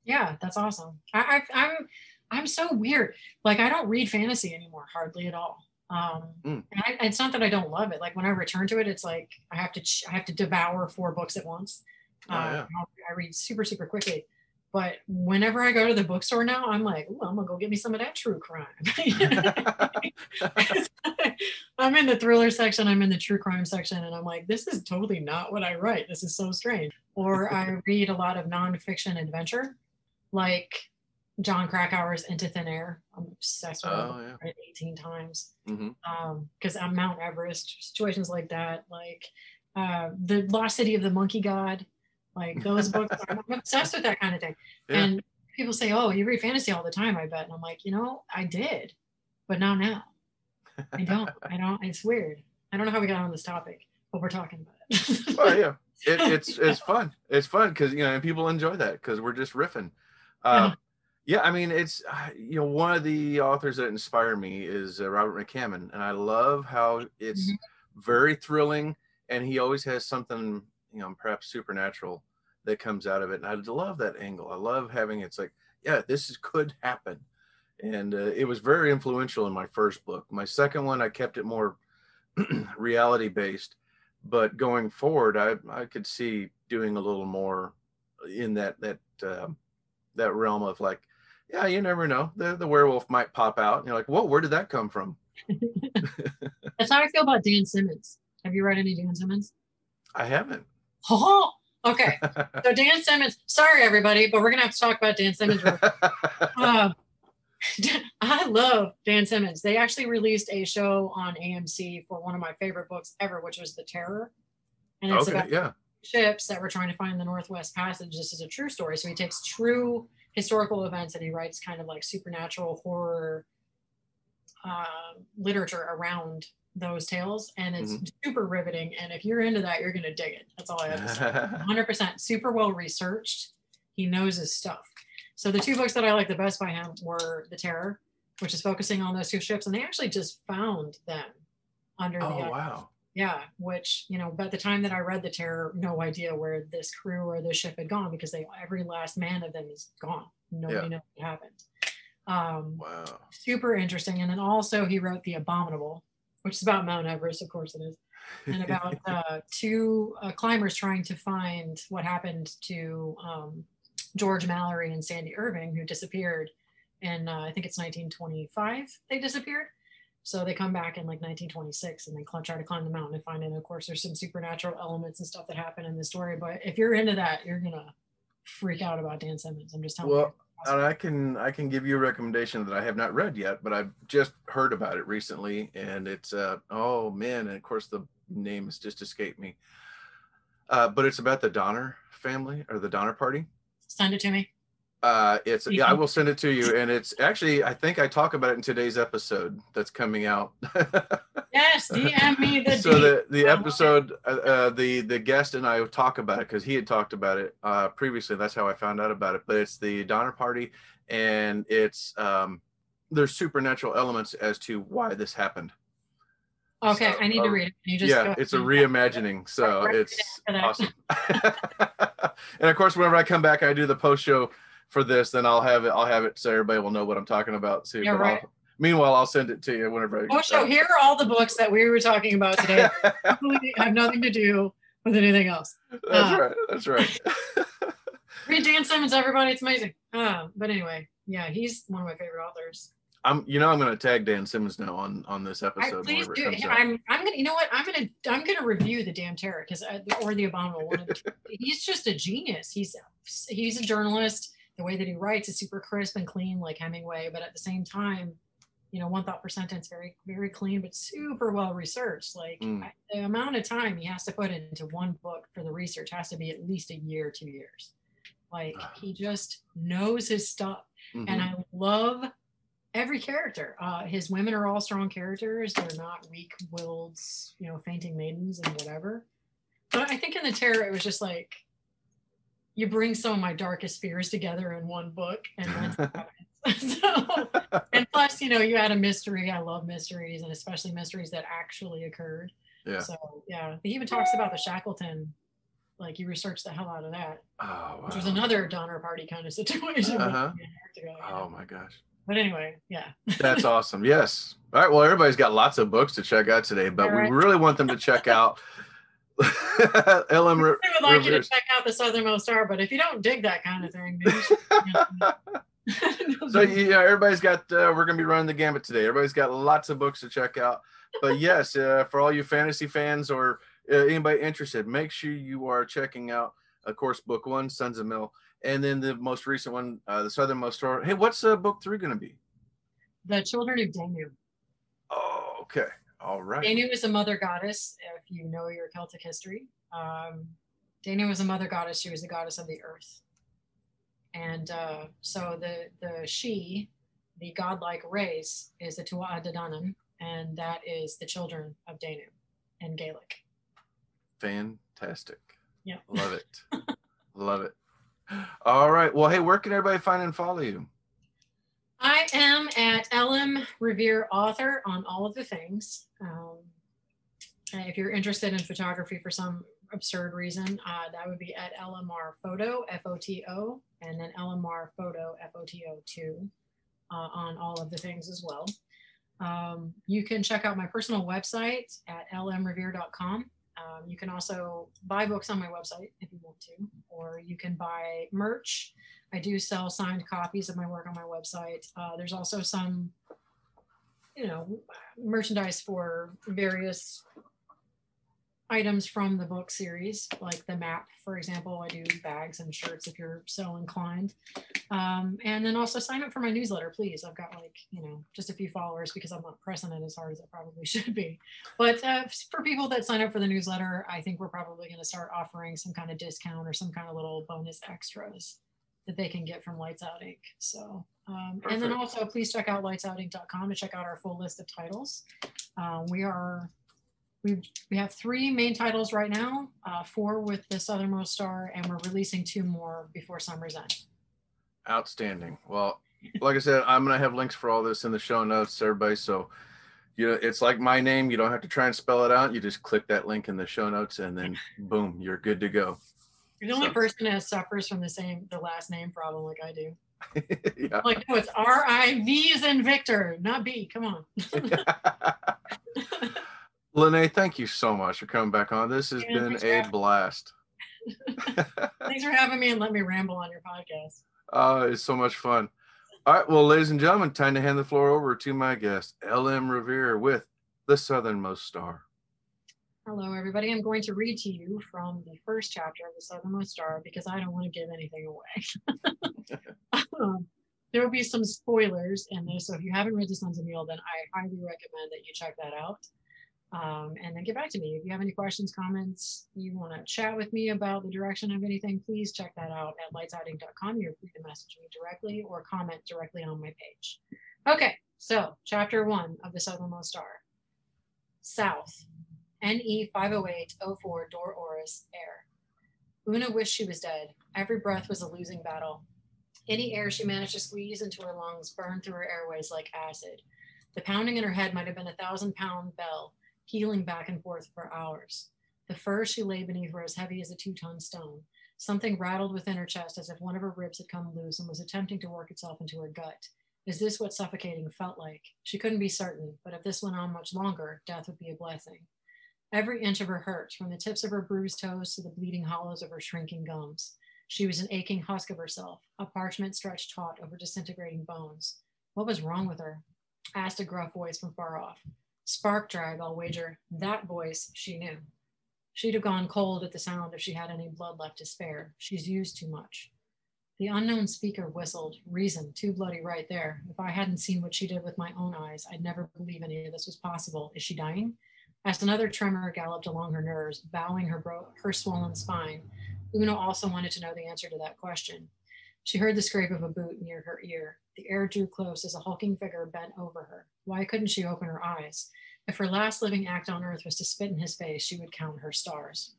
Yeah that's awesome. I, I i'm i'm so weird. Like i don't read fantasy anymore hardly at all. Um mm. and I, it's not that i don't love it. Like when i return to it it's like i have to i have to devour four books at once. Oh, yeah. uh, i read super super quickly but whenever I go to the bookstore now, I'm like, I'm gonna go get me some of that true crime. I'm in the thriller section, I'm in the true crime section, and I'm like, this is totally not what I write. This is so strange. Or I read a lot of nonfiction adventure, like Jon Krakauer's Into Thin Air. I'm obsessed with oh, it. Yeah. 18 times. Because mm-hmm. um, I'm Mount Everest, situations like that, like uh, the Lost City of the Monkey God. Like those books, I'm obsessed with that kind of thing. Yeah. And people say, "Oh, you read fantasy all the time." I bet, and I'm like, you know, I did, but now now, I don't. I don't. It's weird. I don't know how we got on this topic, but we're talking about it. well, yeah, it, it's it's fun. It's fun because you know and people enjoy that because we're just riffing. Uh, yeah, I mean it's uh, you know one of the authors that inspire me is uh, Robert McCammon, and I love how it's Mhm. very thrilling, and he always has something you know perhaps supernatural that comes out of it, and I love that angle. I love having it's like yeah, this is, could happen, and uh, it was very influential in my first book. My second one, I kept it more reality based but going forward i i could see doing a little more in that that uh, that realm of like yeah you never know the the werewolf might pop out and you're like whoa where did that come from That's how I feel about Dan Simmons. Have you read any Dan Simmons? i haven't Oh, okay. So Dan Simmons. Sorry, everybody, but we're gonna have to talk about Dan Simmons. Uh, I love Dan Simmons. They actually released a show on AMC for one of my favorite books ever, which was The Terror. And it's okay about yeah ships that were trying to find the Northwest Passage. This is a true story. So he takes true historical events and he writes kind of like supernatural horror uh, literature around those tales. And it's super riveting. And if you're into that, you're going to dig it. That's all I have to say. 100% super well researched. He knows his stuff. So the two books that I like the best by him were The Terror, which is focusing on those two ships. And they actually just found them under the oh ice. wow Yeah, which you know, by the time that I read the Terror, no idea where this crew or this ship had gone because they every last man of them is gone. Nobody Yeah. knows what happened. Um, wow super interesting. And then also he wrote The Abominable, which is about Mount Everest, of course it is, and about uh, two uh, climbers trying to find what happened to um, George Mallory and Sandy Irvine, who disappeared in uh, I think it's 1925. They disappeared. So they come back in like 1926 and they try to climb the mountain and find it. And of course, there's some supernatural elements and stuff that happen in the story. But if you're into that, you're gonna freak out about Dan Simmons. I'm just telling well you. And i can i can give you a recommendation that i have not read yet but i've just heard about it recently and it's uh oh man and of course the name has just escaped me uh but it's about the donner family or the donner party Send it to me. Uh, it's yeah, I Mhm. will send it to you, and it's actually I think I talk about it in today's episode that's coming out. Yes, DM me the so the the I want it. episode, uh, uh, the the guest and I talk about it because he had talked about it uh, previously. That's how I found out about it. But it's the Donner Party, and it's um, there's supernatural elements as to why this happened. Okay, So, I need to uh, read it. You just yeah, it's a reimagining, so it's awesome. and of course, whenever I come back, I do the post show for this. Then I'll have it. I'll have it so everybody will know what I'm talking about too. Yeah, But I'll- right. meanwhile, I'll send it to you whenever. I Oh, so here are all the books that we were talking about today. Have nothing to do with anything else. That's Uh, right. That's right. Read Dan Simmons, everybody. It's amazing. Uh, but anyway, yeah, he's one of my favorite authors. I'm. You know, I'm going to tag Dan Simmons now on on this I, episode. please do. it comes out. I'm. I'm gonna. You know what? I'm gonna. I'm gonna review the damn terror because or the abominable. One the, he's just a genius. He's he's a journalist. The way that he writes is super crisp and clean, like Hemingway. But at the same time, you know, one thought per sentence, very very clean, but super well researched. Like Mm. I- the amount of time he has to put into one book for the research has to be at least a year, two years. Like Ah. he just knows his stuff Mhm. and I love every character. Uh, his women are all strong characters. They're not weak-willed, you know, fainting maidens and whatever. But I think in the terror, it was just like you bring some of my darkest fears together in one book, and that's so, and plus, you know, you add a mystery. I love mysteries, and especially mysteries that actually occurred. Yeah. So yeah, he even talks about the Shackleton. Like you researched the hell out of that, oh, which was another Donner Party kind of situation. Uh-huh. Antarctica, you know. Oh my gosh. But anyway, yeah. That's awesome. Yes. All right. Well, everybody's got lots of books to check out today, but right. we really want them to check out I would like you to check out the Southernmost Star, but if you don't dig that kind of thing, should, you know. so yeah, everybody's got. Uh, we're gonna be running the gambit today. Everybody's got lots of books to check out. But yes, uh, for all you fantasy fans or uh, anybody interested, make sure you are checking out, of course, book one, Sons of Mil, and then the most recent one, uh, the Southernmost Star. Hey, what's uh, book three gonna be? the children of Danu. Oh, okay. All right. Danu is a mother goddess, if you know your Celtic history. Um, Danu was a mother goddess. She was the goddess of the earth. And uh, so the, the she, the godlike race, is the Tuatha De Danann, and that is the children of Danu. in Gaelic. Fantastic. Yeah. Love it. Love it. All right. Well, hey, where can everybody find and follow you? I am at LM Riviere Author on all of the things. Um, if you're interested in photography for some absurd reason, uh, that would be at LMR Photo, F O T O, and then LMR Photo, F O T O 2 uh, on all of the things as well. Um, you can check out my personal website at lmriviere.com. Um, you can also buy books on my website if you want to, or you can buy merch. I do sell signed copies of my work on my website. Uh, there's also some, you know, merchandise for various items from the book series, like the map, for example. I do bags and shirts if you're so inclined. Um, and then also sign up for my newsletter, please. I've got like, you know, just a few followers because I'm not pressing it as hard as I probably should be. But uh, for people that sign up for the newsletter, I think we're probably going to start offering some kind of discount or some kind of little bonus extras that they can get from Lights Out Ink. So, um, and then also please check out lightsoutink.com to check out our full list of titles. Uh, we are we we have three main titles right now, uh, four with the Southernmost Star, and we're releasing two more before summer's end. Outstanding. Well, like I said, I'm gonna have links for all this in the show notes, everybody. So, you know, it's like my name. You don't have to try and spell it out. You just click that link in the show notes, and then boom, you're good to go. You're the only So- person that suffers from the same the last name problem like I do. yeah. Like no, it's R I V is in Victor, not B. Come on. LaNae, thank you so much for coming back on. This has Yeah, been a blast. Thanks for having me and let me ramble on your podcast. Uh, it's so much fun. All right, well, ladies and gentlemen, time to hand the floor over to my guest, L.M. Riviere with The Southernmost Star. Hello, everybody. I'm going to read to you from the first chapter of The Southernmost Star because I don't want to give anything away. um, there will be some spoilers in this, so if you haven't read The Sons of Mil, then I highly recommend that you check that out. Um, and then get back to me. If you have any questions, comments, you want to chat with me about the direction of anything, please check that out at lightsoutink.com. You're free to message me directly or comment directly on my page. Okay, so chapter one of The Southernmost Star. South. NE 50804 Dor Oris Air. Una wished she was dead. Every breath was a losing battle. Any air she managed to squeeze into her lungs burned through her airways like acid. The pounding in her head might have been a thousand pound bell, pealing back and forth for hours. The fur she lay beneath were as heavy as a two ton stone. Something rattled within her chest as if one of her ribs had come loose and was attempting to work itself into her gut. Is this what suffocating felt like? She couldn't be certain, but if this went on much longer, death would be a blessing. Every inch of her hurt, from the tips of her bruised toes to the bleeding hollows of her shrinking gums. She was an aching husk of herself, a parchment stretched taut over disintegrating bones. What was wrong with her? asked a gruff voice from far off. Spark drag, I'll wager. That voice she knew. She'd have gone cold at the sound if she had any blood left to spare. She's used too much. The unknown speaker whistled. Reason, too bloody right there. If I hadn't seen what she did with my own eyes, I'd never believe any of this was possible. Is she dying? As another tremor galloped along her nerves, bowing her, bro- her swollen spine, Una also wanted to know the answer to that question. She heard the scrape of a boot near her ear. The air drew close as a hulking figure bent over her. Why couldn't she open her eyes? If her last living act on earth was to spit in his face, she would count her stars.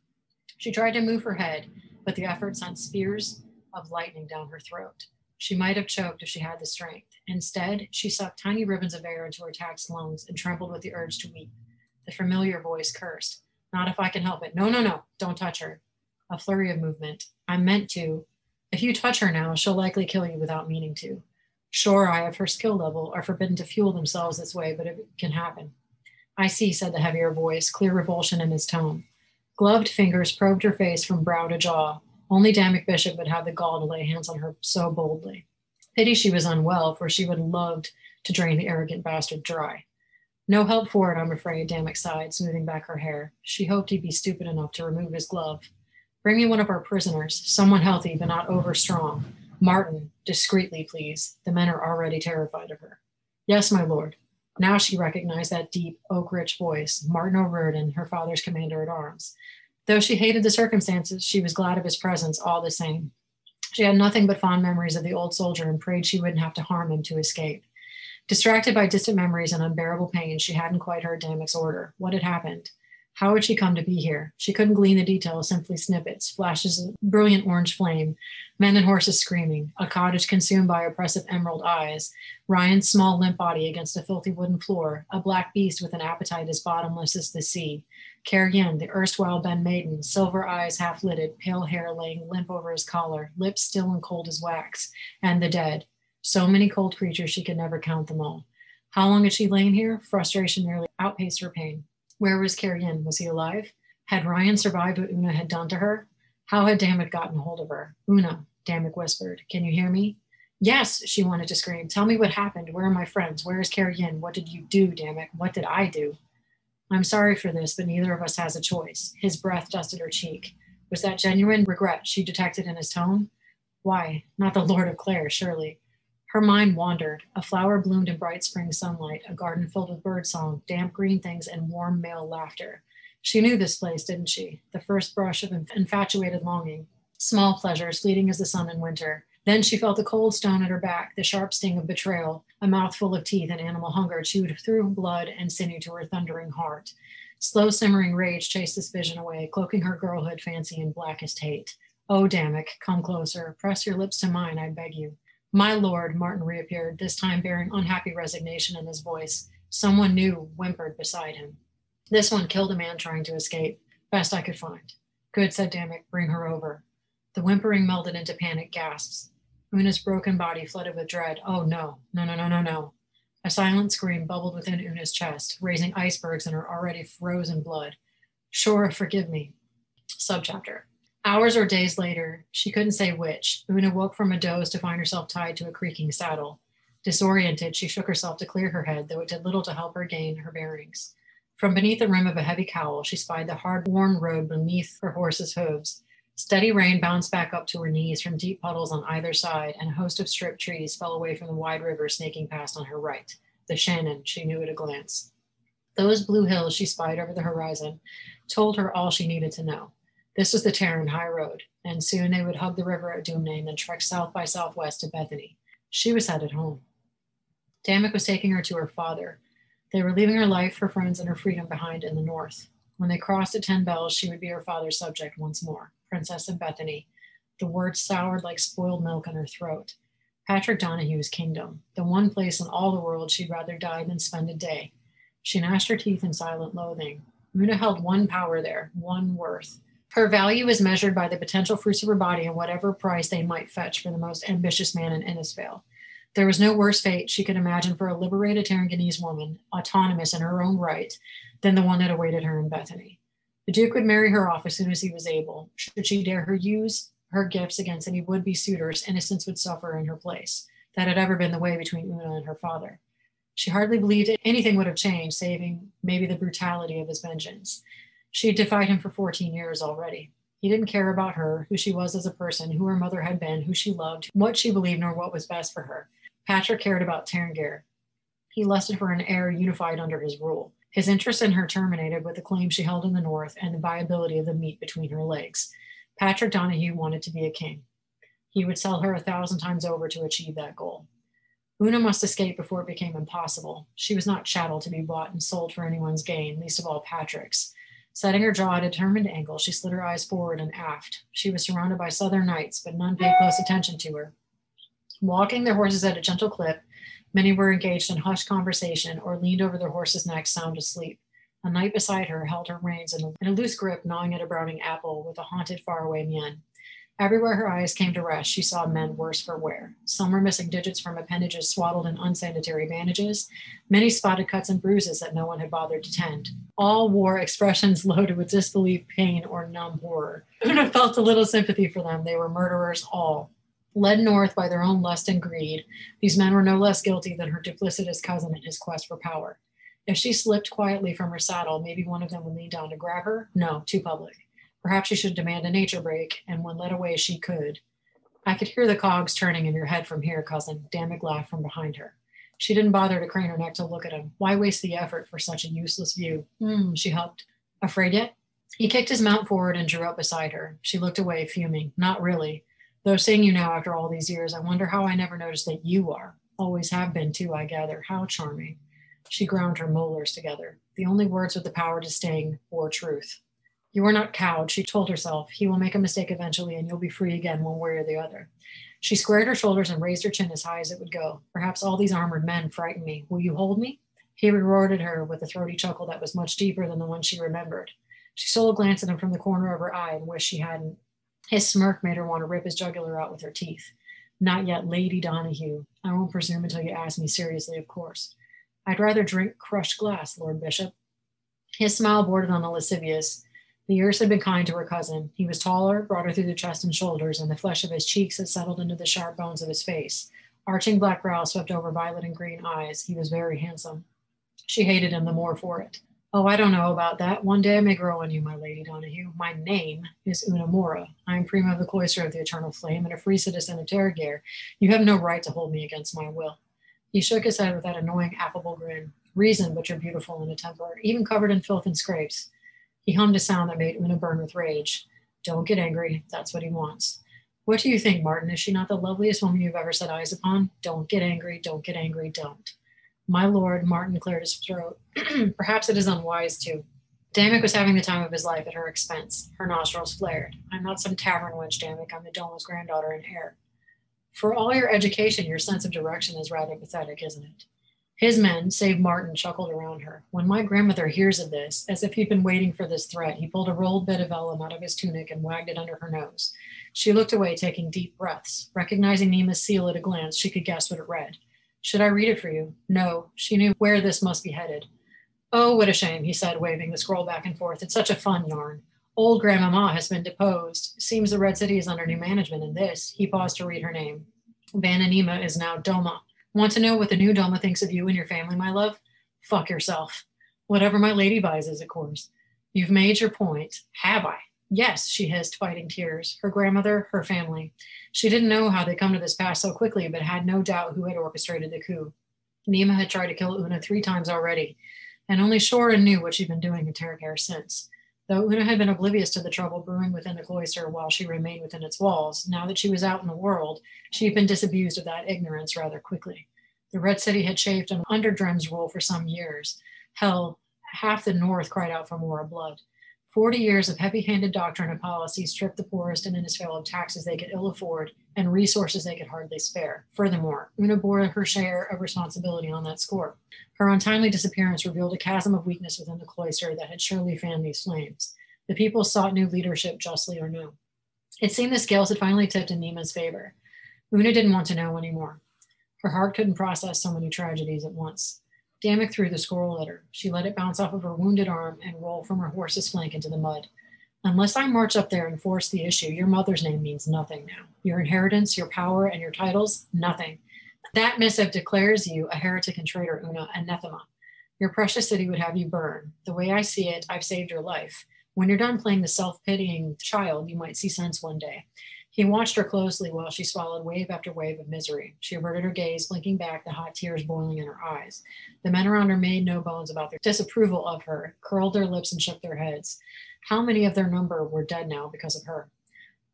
She tried to move her head, but the effort sent spears of lightning down her throat. She might have choked if she had the strength. Instead, she sucked tiny ribbons of air into her taxed lungs and trembled with the urge to weep. The familiar voice cursed. Not if I can help it. No, no, no. Don't touch her. A flurry of movement. I'm meant to. If you touch her now, she'll likely kill you without meaning to. Sure, I of her skill level are forbidden to fuel themselves this way, but it can happen. I see, said the heavier voice, clear revulsion in his tone. Gloved fingers probed her face from brow to jaw. Only Damek Bishop would have the gall to lay hands on her so boldly. Pity she was unwell, for she would have loved to drain the arrogant bastard dry. No help for it, I'm afraid, Damick sighed, smoothing back her hair. She hoped he'd be stupid enough to remove his glove. Bring me one of our prisoners, someone healthy but not over strong. Martin, discreetly, please. The men are already terrified of her. Yes, my lord. Now she recognized that deep, oak rich voice, Martin O'Riordan, her father's commander at arms. Though she hated the circumstances, she was glad of his presence all the same. She had nothing but fond memories of the old soldier and prayed she wouldn't have to harm him to escape. Distracted by distant memories and unbearable pain, she hadn't quite heard Damick's order. What had happened? How had she come to be here? She couldn't glean the details, simply snippets, flashes of brilliant orange flame, men and horses screaming, a cottage consumed by oppressive emerald eyes, Ryan's small limp body against a filthy wooden floor, a black beast with an appetite as bottomless as the sea, Kerr-Yin, the erstwhile Ben Maiden, silver eyes half lidded, pale hair laying limp over his collar, lips still and cold as wax, and the dead. So many cold creatures she could never count them all. How long had she lain here? Frustration nearly outpaced her pain. Where was Kerr-Yin? Was he alive? Had Ryan survived what Una had done to her? How had Damek gotten hold of her? Una, Damek whispered, Can you hear me? Yes, she wanted to scream. Tell me what happened. Where are my friends? Where is Kerr-Yin? What did you do, damn it? What did I do? I'm sorry for this, but neither of us has a choice. His breath dusted her cheek. Was that genuine regret she detected in his tone? Why, not the Lord of Clare, surely. Her mind wandered. A flower bloomed in bright spring sunlight, a garden filled with birdsong, damp green things, and warm male laughter. She knew this place, didn't she? The first brush of infatuated longing. Small pleasures, fleeting as the sun in winter. Then she felt the cold stone at her back, the sharp sting of betrayal, a mouthful of teeth and animal hunger chewed through blood and sinew to her thundering heart. Slow simmering rage chased this vision away, cloaking her girlhood fancy in blackest hate. Oh, Dammick, come closer. Press your lips to mine, I beg you. My lord, Martin reappeared, this time bearing unhappy resignation in his voice. Someone new whimpered beside him. This one killed a man trying to escape. Best I could find. Good, said Dammick, bring her over. The whimpering melded into panic gasps. Una's broken body flooded with dread. Oh no, no, no, no, no, no. A silent scream bubbled within Una's chest, raising icebergs in her already frozen blood. Sure, forgive me. Subchapter. Hours or days later, she couldn't say which, Una woke from a doze to find herself tied to a creaking saddle. Disoriented, she shook herself to clear her head, though it did little to help her gain her bearings. From beneath the rim of a heavy cowl, she spied the hard, worn road beneath her horse's hooves. Steady rain bounced back up to her knees from deep puddles on either side, and a host of stripped trees fell away from the wide river snaking past on her right. The Shannon, she knew at a glance. Those blue hills she spied over the horizon told her all she needed to know. This was the Tarrant High Road, and soon they would hug the river at Dumne and then trek south by southwest to Bethany. She was headed home. Dammick was taking her to her father. They were leaving her life, her friends, and her freedom behind in the north. When they crossed at Ten Bells, she would be her father's subject once more, Princess of Bethany. The words soured like spoiled milk in her throat. Patrick Donahue's kingdom, the one place in all the world she'd rather die than spend a day. She gnashed her teeth in silent loathing. Una held one power there, one worth. Her value is measured by the potential fruits of her body and whatever price they might fetch for the most ambitious man in Innisfail. There was no worse fate she could imagine for a liberated Tarragonese woman, autonomous in her own right, than the one that awaited her in Bethany. The Duke would marry her off as soon as he was able. Should she dare her use her gifts against any would-be suitors, innocence would suffer in her place. That had ever been the way between Una and her father. She hardly believed anything would have changed, saving maybe the brutality of his vengeance. She defied him for 14 years already. He didn't care about her, who she was as a person, who her mother had been, who she loved, what she believed, nor what was best for her. Patrick cared about Tarangare. He lusted for an heir unified under his rule. His interest in her terminated with the claim she held in the North and the viability of the meat between her legs. Patrick Donahue wanted to be a king. He would sell her a thousand times over to achieve that goal. Una must escape before it became impossible. She was not chattel to be bought and sold for anyone's gain, least of all Patrick's. Setting her jaw at a determined angle, she slid her eyes forward and aft. She was surrounded by southern knights, but none paid close attention to her. Walking their horses at a gentle clip, many were engaged in hushed conversation or leaned over their horses' necks sound asleep. A knight beside her held her reins in a, loose grip, gnawing at a browning apple with a haunted, faraway mien. Everywhere her eyes came to rest, she saw men worse for wear. Some were missing digits from appendages swaddled in unsanitary bandages, many spotted cuts and bruises that no one had bothered to tend. All wore expressions loaded with disbelief, pain, or numb horror. Una felt a little sympathy for them. They were murderers, all. Led north by their own lust and greed, these men were no less guilty than her duplicitous cousin in his quest for power. If she slipped quietly from her saddle, maybe one of them would lean down to grab her. No, too public. Perhaps she should demand a nature break, and when led away, she could. I could hear the cogs turning in your head from here, cousin, Dammick laughed from behind her. She didn't bother to crane her neck to look at him. Why waste the effort for such a useless view? Hmm, she hoped. Afraid yet? He kicked his mount forward and drew up beside her. She looked away, fuming. Not really. Though seeing you now after all these years, I wonder how I never noticed that you are. Always have been, too, I gather. How charming. She ground her molars together. The only words with the power to sting were truth. You are not cowed, she told herself. He will make a mistake eventually, and you'll be free again one way or the other. She squared her shoulders and raised her chin as high as it would go. Perhaps all these armored men frighten me. Will you hold me? He rewarded her with a throaty chuckle that was much deeper than the one she remembered. She stole a glance at him from the corner of her eye and wished she hadn't. His smirk made her want to rip his jugular out with her teeth. Not yet, Lady Donahue. I won't presume until you ask me seriously, of course. I'd rather drink crushed glass, Lord Bishop. His smile bordered on the lascivious. The years had been kind to her cousin. He was taller, broader through the chest and shoulders, and the flesh of his cheeks had settled into the sharp bones of his face. Arching black brows swept over violet and green eyes. He was very handsome. She hated him the more for it. Oh, I don't know about that. One day I may grow on you, my lady Donahue. My name is Una Mora. I am prima of the cloister of the eternal flame and a free citizen of Terragare. You have no right to hold me against my will. He shook his head with that annoying, affable grin. Reason, but you're beautiful in a temper, even covered in filth and scrapes. He hummed a sound that made Una burn with rage. Don't get angry. That's what he wants. What do you think, Martin? Is she not the loveliest woman you've ever set eyes upon? Don't get angry. Don't get angry. Don't. My lord, Martin cleared his throat. Perhaps it is unwise to. Damick was having the time of his life at her expense. Her nostrils flared. I'm not some tavern wench, Damick. I'm the Doma's granddaughter and heir. For all your education, your sense of direction is rather pathetic, isn't it? His men, save Martin, chuckled around her. When my grandmother hears of this, as if he'd been waiting for this threat, he pulled a rolled bit of vellum out of his tunic and wagged it under her nose. She looked away, taking deep breaths. Recognizing Nima's seal at a glance, she could guess what it read. Should I read it for you? No. She knew where this must be headed. Oh, what a shame, he said, waving the scroll back and forth. It's such a fun yarn. Old Grandmama has been deposed. Seems the Red City is under new management, and this, he paused to read her name. Vananima is now Doma. Want to know what the new Doma thinks of you and your family, my love? Fuck yourself. Whatever my lady buys is, of course. You've made your point. Have I? Yes, she hissed, fighting tears. Her grandmother, her family. She didn't know how they'd come to this pass so quickly, but had no doubt who had orchestrated the coup. Nima had tried to kill Una three times already, and only Shorin knew what she'd been doing in Terragare since. Though Una had been oblivious to the trouble brewing within the cloister while she remained within its walls, now that she was out in the world, she had been disabused of that ignorance rather quickly. The Red City had chafed under Drem's rule for some years. Hell, half the North cried out for more blood. Forty years of heavy handed doctrine and policy stripped the poorest and Innisfail of taxes they could ill afford and resources they could hardly spare. Furthermore, Una bore her share of responsibility on that score. Her untimely disappearance revealed a chasm of weakness within the cloister that had surely fanned these flames. The people sought new leadership, justly or no. It seemed the scales had finally tipped in Nima's favor. Una didn't want to know anymore. Her heart couldn't process so many tragedies at once. Damick threw the scroll at her. She let it bounce off of her wounded arm and roll from her horse's flank into the mud. Unless I march up there and force the issue, your mother's name means nothing now. Your inheritance, your power, and your titles, nothing. That missive declares you a heretic and traitor, Una, anathema. Your precious city would have you burn. The way I see it, I've saved your life. When you're done playing the self pitying child, you might see sense one day. He watched her closely while she swallowed wave after wave of misery. She averted her gaze, blinking back, the hot tears boiling in her eyes. The men around her made no bones about their disapproval of her, curled their lips and shook their heads. How many of their number were dead now because of her?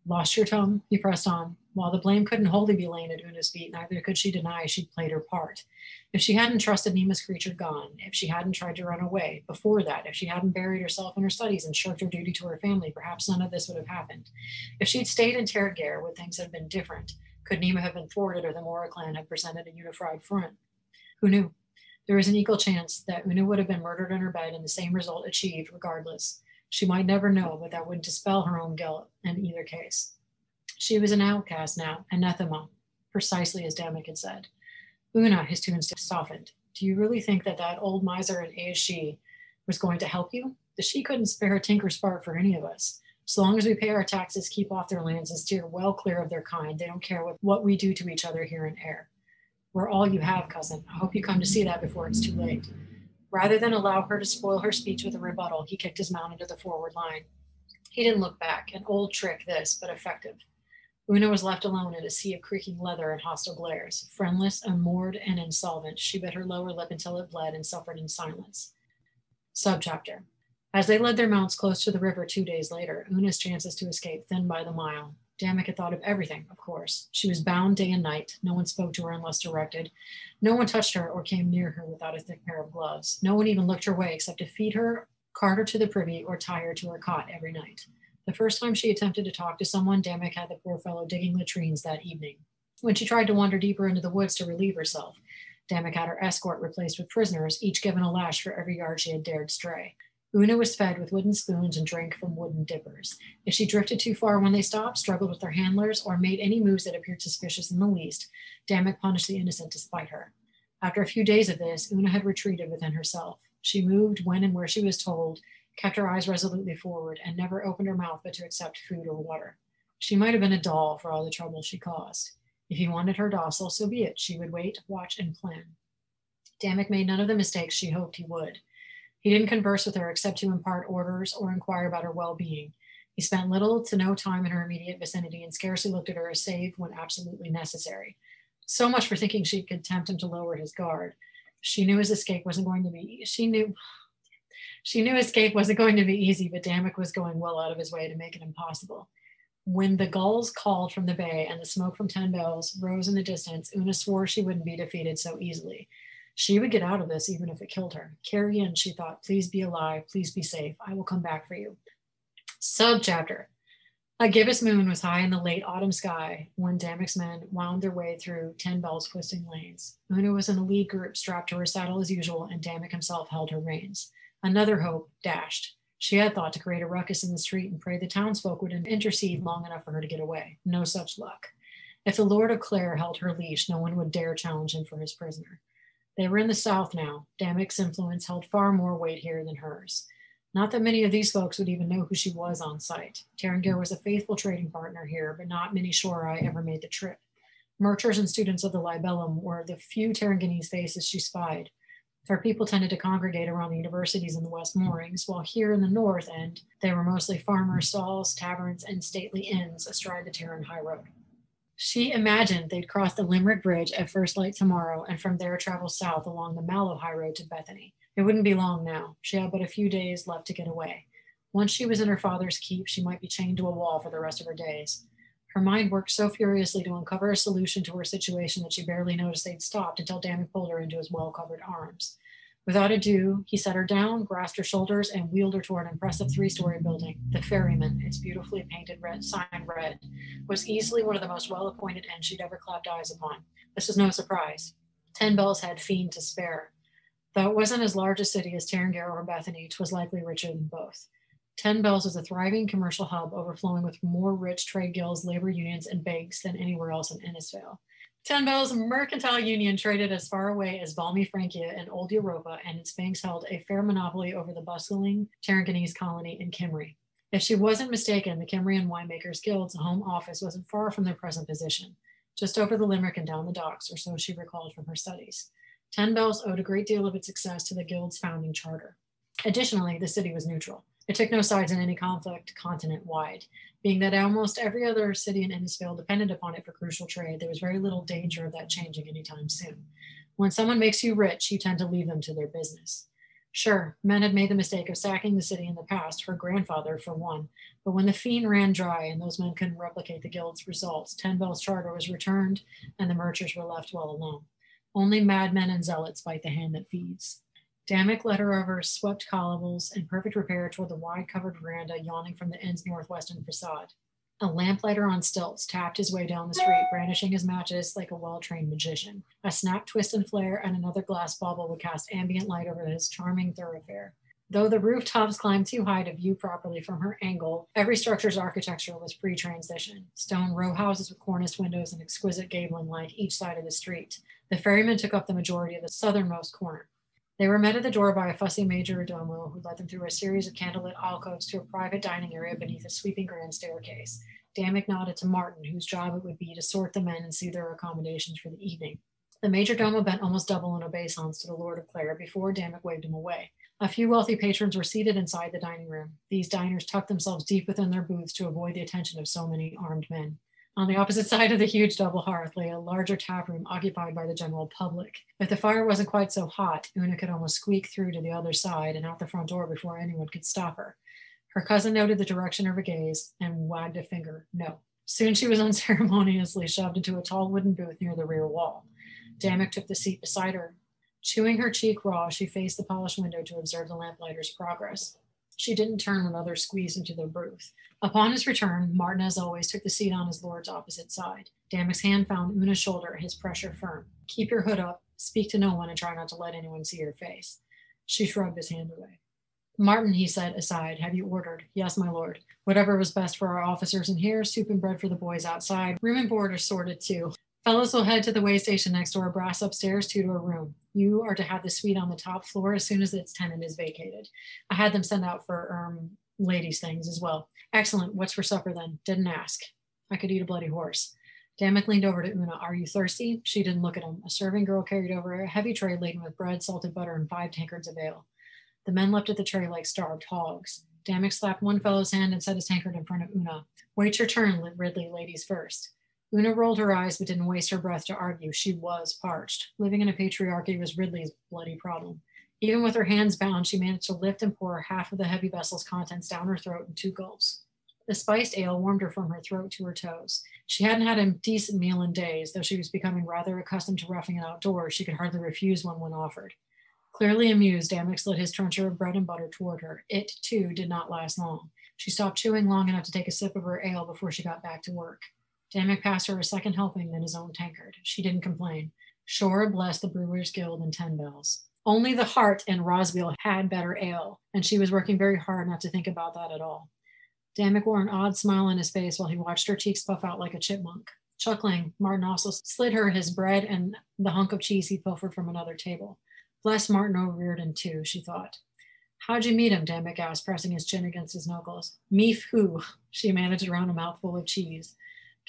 Lost your tongue? He pressed on. While the blame couldn't wholly be laid at Una's feet, neither could she deny she'd played her part. If she hadn't trusted Nima's creature gone, if she hadn't tried to run away, before that, if she hadn't buried herself in her studies and shirked her duty to her family, perhaps none of this would have happened. If she'd stayed in Terragare, would things have been different? Could Nima have been thwarted or the Mora clan have presented a unified front? Who knew? There was an equal chance that Una would have been murdered in her bed and the same result achieved regardless. She might never know, but that would dispel her own guilt in either case. She was an outcast now, anathema, precisely as Damick had said. Una, his tune softened. Do you really think that that old miser and Aes Sidhe was going to help you? The Sidhe couldn't spare a tinker spark for any of us. So long as we pay our taxes, keep off their lands, and steer well clear of their kind, they don't care what, what we do to each other here in air. We're all you have, cousin. I hope you come to see that before it's too late. Rather than allow her to spoil her speech with a rebuttal, he kicked his mount into the forward line. He didn't look back, an old trick this, but effective. Una was left alone in a sea of creaking leather and hostile glares. Friendless, unmoored, and insolvent, she bit her lower lip until it bled and suffered in silence. Subchapter. As they led their mounts close to the river two days later, Una's chances to escape thinned by the mile. Damek had thought of everything, of course. She was bound day and night. No one spoke to her unless directed. No one touched her or came near her without a thick pair of gloves. No one even looked her way except to feed her, cart her to the privy, or tie her to her cot every night. The first time she attempted to talk to someone, Damek had the poor fellow digging latrines that evening. When she tried to wander deeper into the woods to relieve herself, Damek had her escort replaced with prisoners, each given a lash for every yard she had dared stray. Una was fed with wooden spoons and drank from wooden dippers. If she drifted too far when they stopped, struggled with their handlers, or made any moves that appeared suspicious in the least, Damek punished the innocent to spite her. After a few days of this, Una had retreated within herself. She moved when and where she was told, kept her eyes resolutely forward, and never opened her mouth but to accept food or water. She might have been a doll for all the trouble she caused. If he wanted her docile, so be it. She would wait, watch, and plan. Damek made none of the mistakes she hoped he would. He didn't converse with her except to impart orders or inquire about her well being. He spent little to no time in her immediate vicinity and scarcely looked at her save when absolutely necessary. So much for thinking she could tempt him to lower his guard. She knew his escape wasn't going to be, she knew, she knew escape wasn't going to be easy, but Damek was going well out of his way to make it impossible. When the gulls called from the bay and the smoke from Ten Bells rose in the distance, Una swore she wouldn't be defeated so easily. She would get out of this even if it killed her. Carrion, she thought, please be alive, please be safe. I will come back for you. Subchapter. A gibbous moon was high in the late autumn sky when Damek's men wound their way through Ten Bells twisting lanes. Una was in a lead group strapped to her saddle as usual, and Damek himself held her reins. Another hope dashed. She had thought to create a ruckus in the street and pray the townsfolk would intercede long enough for her to get away. No such luck. If the Lord of Clare held her leash, no one would dare challenge him for his prisoner. They were in the South now. Damek's influence held far more weight here than hers. Not that many of these folks would even know who she was on sight. Tarangare was a faithful trading partner here, but not many Shorai ever made the trip. Merchers and students of the Libellum were the few Taranganese faces she spied, her people tended to congregate around the universities in the West Moorings, while here in the North End, they were mostly farmer stalls, taverns, and stately inns astride the Taran High Road. She imagined they'd cross the Limerick Bridge at first light tomorrow and from there travel south along the Mallow High Road to Bethany. It wouldn't be long now. She had but a few days left to get away. Once she was in her father's keep, she might be chained to a wall for the rest of her days. Her mind worked so furiously to uncover a solution to her situation that she barely noticed they'd stopped until Damek pulled her into his well covered arms. Without ado, he set her down, grasped her shoulders, and wheeled her toward an impressive three story building. The Ferryman, its beautifully painted red sign red, was easily one of the most well appointed ends she'd ever clapped eyes upon. This was no surprise. Ten Bells had fiend to spare. Though it wasn't as large a city as Tarangare or bethany Bethany, 'twas likely richer than both. Ten Bells is a thriving commercial hub overflowing with more rich trade guilds, labor unions, and banks than anywhere else in Innisfail. Ten Bells Mercantile Union traded as far away as balmy Francia and Old Europa, and its banks held a fair monopoly over the bustling Taranganese colony in Kimry. If she wasn't mistaken, the Kimrian Winemakers Guild's home office wasn't far from their present position, just over the Limerick and down the docks, or so she recalled from her studies. Ten Bells owed a great deal of its success to the Guild's founding charter. Additionally, the city was neutral. It took no sides in any conflict continent wide. Being that almost every other city in Innisfail depended upon it for crucial trade, there was very little danger of that changing anytime soon. When someone makes you rich, you tend to leave them to their business. Sure, men had made the mistake of sacking the city in the past, her grandfather for one, but when the fiend ran dry and those men couldn't replicate the guild's results, Ten Bell's charter was returned and the merchants were left well alone. Only madmen and zealots bite the hand that feeds. Damek led her over swept cobbles in perfect repair toward the wide covered veranda yawning from the inn's northwestern facade. A lamplighter on stilts tapped his way down the street, brandishing his matches like a well trained magician. A snap, twist, and flare, and another glass bauble would cast ambient light over his charming thoroughfare. Though the rooftops climbed too high to view properly from her angle, every structure's architecture was pre transition stone row houses with corniced windows and exquisite gabling lined each side of the street. The ferryman took up the majority of the southernmost corner. They were met at the door by a fussy major domo who led them through a series of candlelit alcoves to a private dining area beneath a sweeping grand staircase. Damek nodded to Martin, whose job it would be to sort the men and see their accommodations for the evening. The major domo bent almost double in obeisance to the Lord of Clare before Damek waved him away. A few wealthy patrons were seated inside the dining room. These diners tucked themselves deep within their booths to avoid the attention of so many armed men. On the opposite side of the huge double hearth lay a larger tap room occupied by the general public. If the fire wasn't quite so hot, Una could almost squeak through to the other side and out the front door before anyone could stop her. Her cousin noted the direction of her gaze and wagged a finger. No. Soon she was unceremoniously shoved into a tall wooden booth near the rear wall. Damek took the seat beside her. Chewing her cheek raw, she faced the polished window to observe the lamplighter's progress. She didn't turn when others squeezed into their booth. Upon his return, Martin, as always, took the seat on his lord's opposite side. Damek's hand found Una's shoulder, his pressure firm. Keep your hood up, speak to no one, and try not to let anyone see your face. She shrugged his hand away. Martin, he said, aside, have you ordered? Yes, my lord. Whatever was best for our officers in here, soup and bread for the boys outside. Room and board are sorted too. Fellows will head to the way station next door, brass upstairs, two to a room. You are to have the suite on the top floor as soon as its tenant is vacated. I had them send out for um, ladies' things as well. Excellent. What's for supper then? Didn't ask. I could eat a bloody horse. Damek leaned over to Una. Are you thirsty? She didn't look at him. A serving girl carried over a heavy tray laden with bread, salted butter, and five tankards of ale. The men leapt at the tray like starved hogs. Damek slapped one fellow's hand and set his tankard in front of Una. Wait your turn, Ridley, ladies first. Una rolled her eyes but didn't waste her breath to argue. She was parched. Living in a patriarchy was Ridley's bloody problem. Even with her hands bound, she managed to lift and pour half of the heavy vessel's contents down her throat in two gulps. The spiced ale warmed her from her throat to her toes. She hadn't had a decent meal in days, though she was becoming rather accustomed to roughing it outdoors. She could hardly refuse one when offered. Clearly amused, Damek slid his trencher of bread and butter toward her. It, too, did not last long. She stopped chewing long enough to take a sip of her ale before she got back to work. Damek passed her a second helping than his own tankard. She didn't complain. Shore blessed the Brewers Guild and Ten Bells. Only the Hart and Rosbeal had better ale, and she was working very hard not to think about that at all. Damek wore an odd smile on his face while he watched her cheeks puff out like a chipmunk. Chuckling, Martin also slid her his bread and the hunk of cheese he pilfered from another table. Bless Martin O'Riordan, too, she thought. How'd you meet him? Damek asked, pressing his chin against his knuckles. Meef who? She managed around a mouthful of cheese.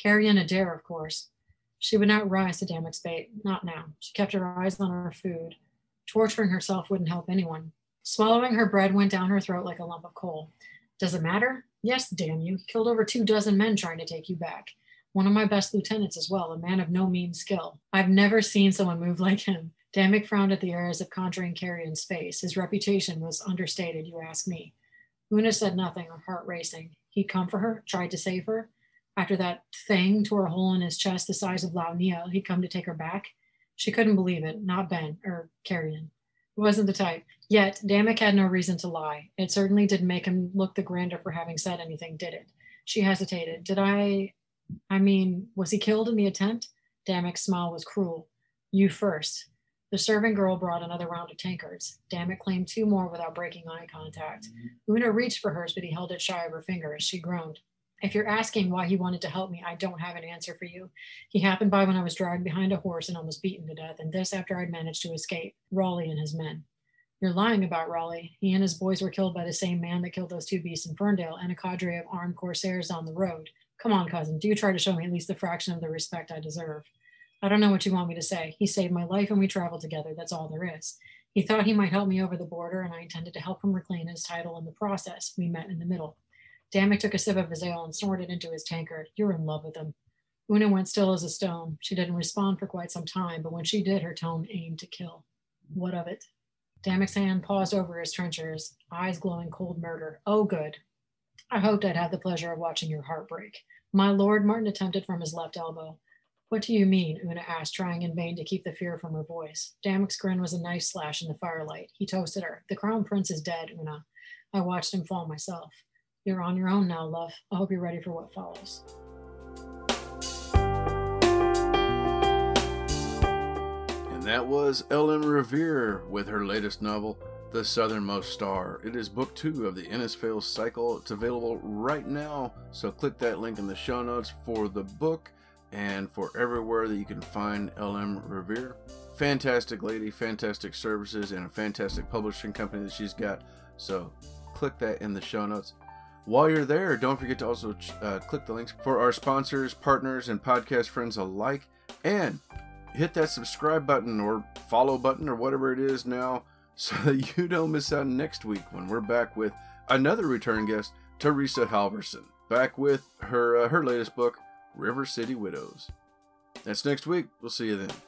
Carrion Adair, of course. She would not rise to Damek's bait, not now. She kept her eyes on her food. Torturing herself wouldn't help anyone. Swallowing her bread went down her throat like a lump of coal. Does it matter? Yes, damn you. Killed over two dozen men trying to take you back. One of my best lieutenants as well, a man of no mean skill. I've never seen someone move like him. Damek frowned at the areas of conjuring Carrion's face. His reputation was understated, you ask me. Una said nothing, her heart racing. He'd come for her, tried to save her. After that thing tore a hole in his chest the size of Launia, he'd come to take her back. She couldn't believe it, not Ben, or Carrion. It wasn't the type. Yet, Damek had no reason to lie. It certainly didn't make him look the grander for having said anything, did it? She hesitated. Did I. I mean, was he killed in the attempt? Damek's smile was cruel. You first. The serving girl brought another round of tankards. Damek claimed two more without breaking eye contact. Mm-hmm. Una reached for hers, but he held it shy of her fingers. She groaned. If you're asking why he wanted to help me, I don't have an answer for you. He happened by when I was dragged behind a horse and almost beaten to death, and this after I'd managed to escape. Raleigh and his men. You're lying about Raleigh. He and his boys were killed by the same man that killed those two beasts in Ferndale and a cadre of armed corsairs on the road. Come on, cousin, do you try to show me at least the fraction of the respect I deserve. I don't know what you want me to say. He saved my life and we traveled together. That's all there is. He thought he might help me over the border, and I intended to help him reclaim his title in the process. We met in the middle. Damek took a sip of his ale and snorted into his tankard. You're in love with him. Una went still as a stone. She didn't respond for quite some time, but when she did, her tone aimed to kill. What of it? Damek's hand paused over his trenchers, eyes glowing cold murder. Oh, good. I hoped I'd have the pleasure of watching your heart break. My lord, Martin attempted from his left elbow. What do you mean? Una asked, trying in vain to keep the fear from her voice. Damek's grin was a knife slash in the firelight. He toasted her. The crown prince is dead, Una. I watched him fall myself. You're on your own now, love. I hope you're ready for what follows. And that was L.M. Riviere with her latest novel, The Southernmost Star. It is book two of the Innisfail cycle. It's available right now, so click that link in the show notes for the book and for everywhere that you can find LM Riviere. Fantastic lady, fantastic services, and a fantastic publishing company that she's got. So click that in the show notes. While you're there, don't forget to also uh, click the links for our sponsors, partners, and podcast friends alike. And hit that subscribe button or follow button or whatever it is now so that you don't miss out next week when we're back with another return guest, Theresa Halvorsen, back with her uh, her latest book, River City Widows. That's next week. We'll see you then.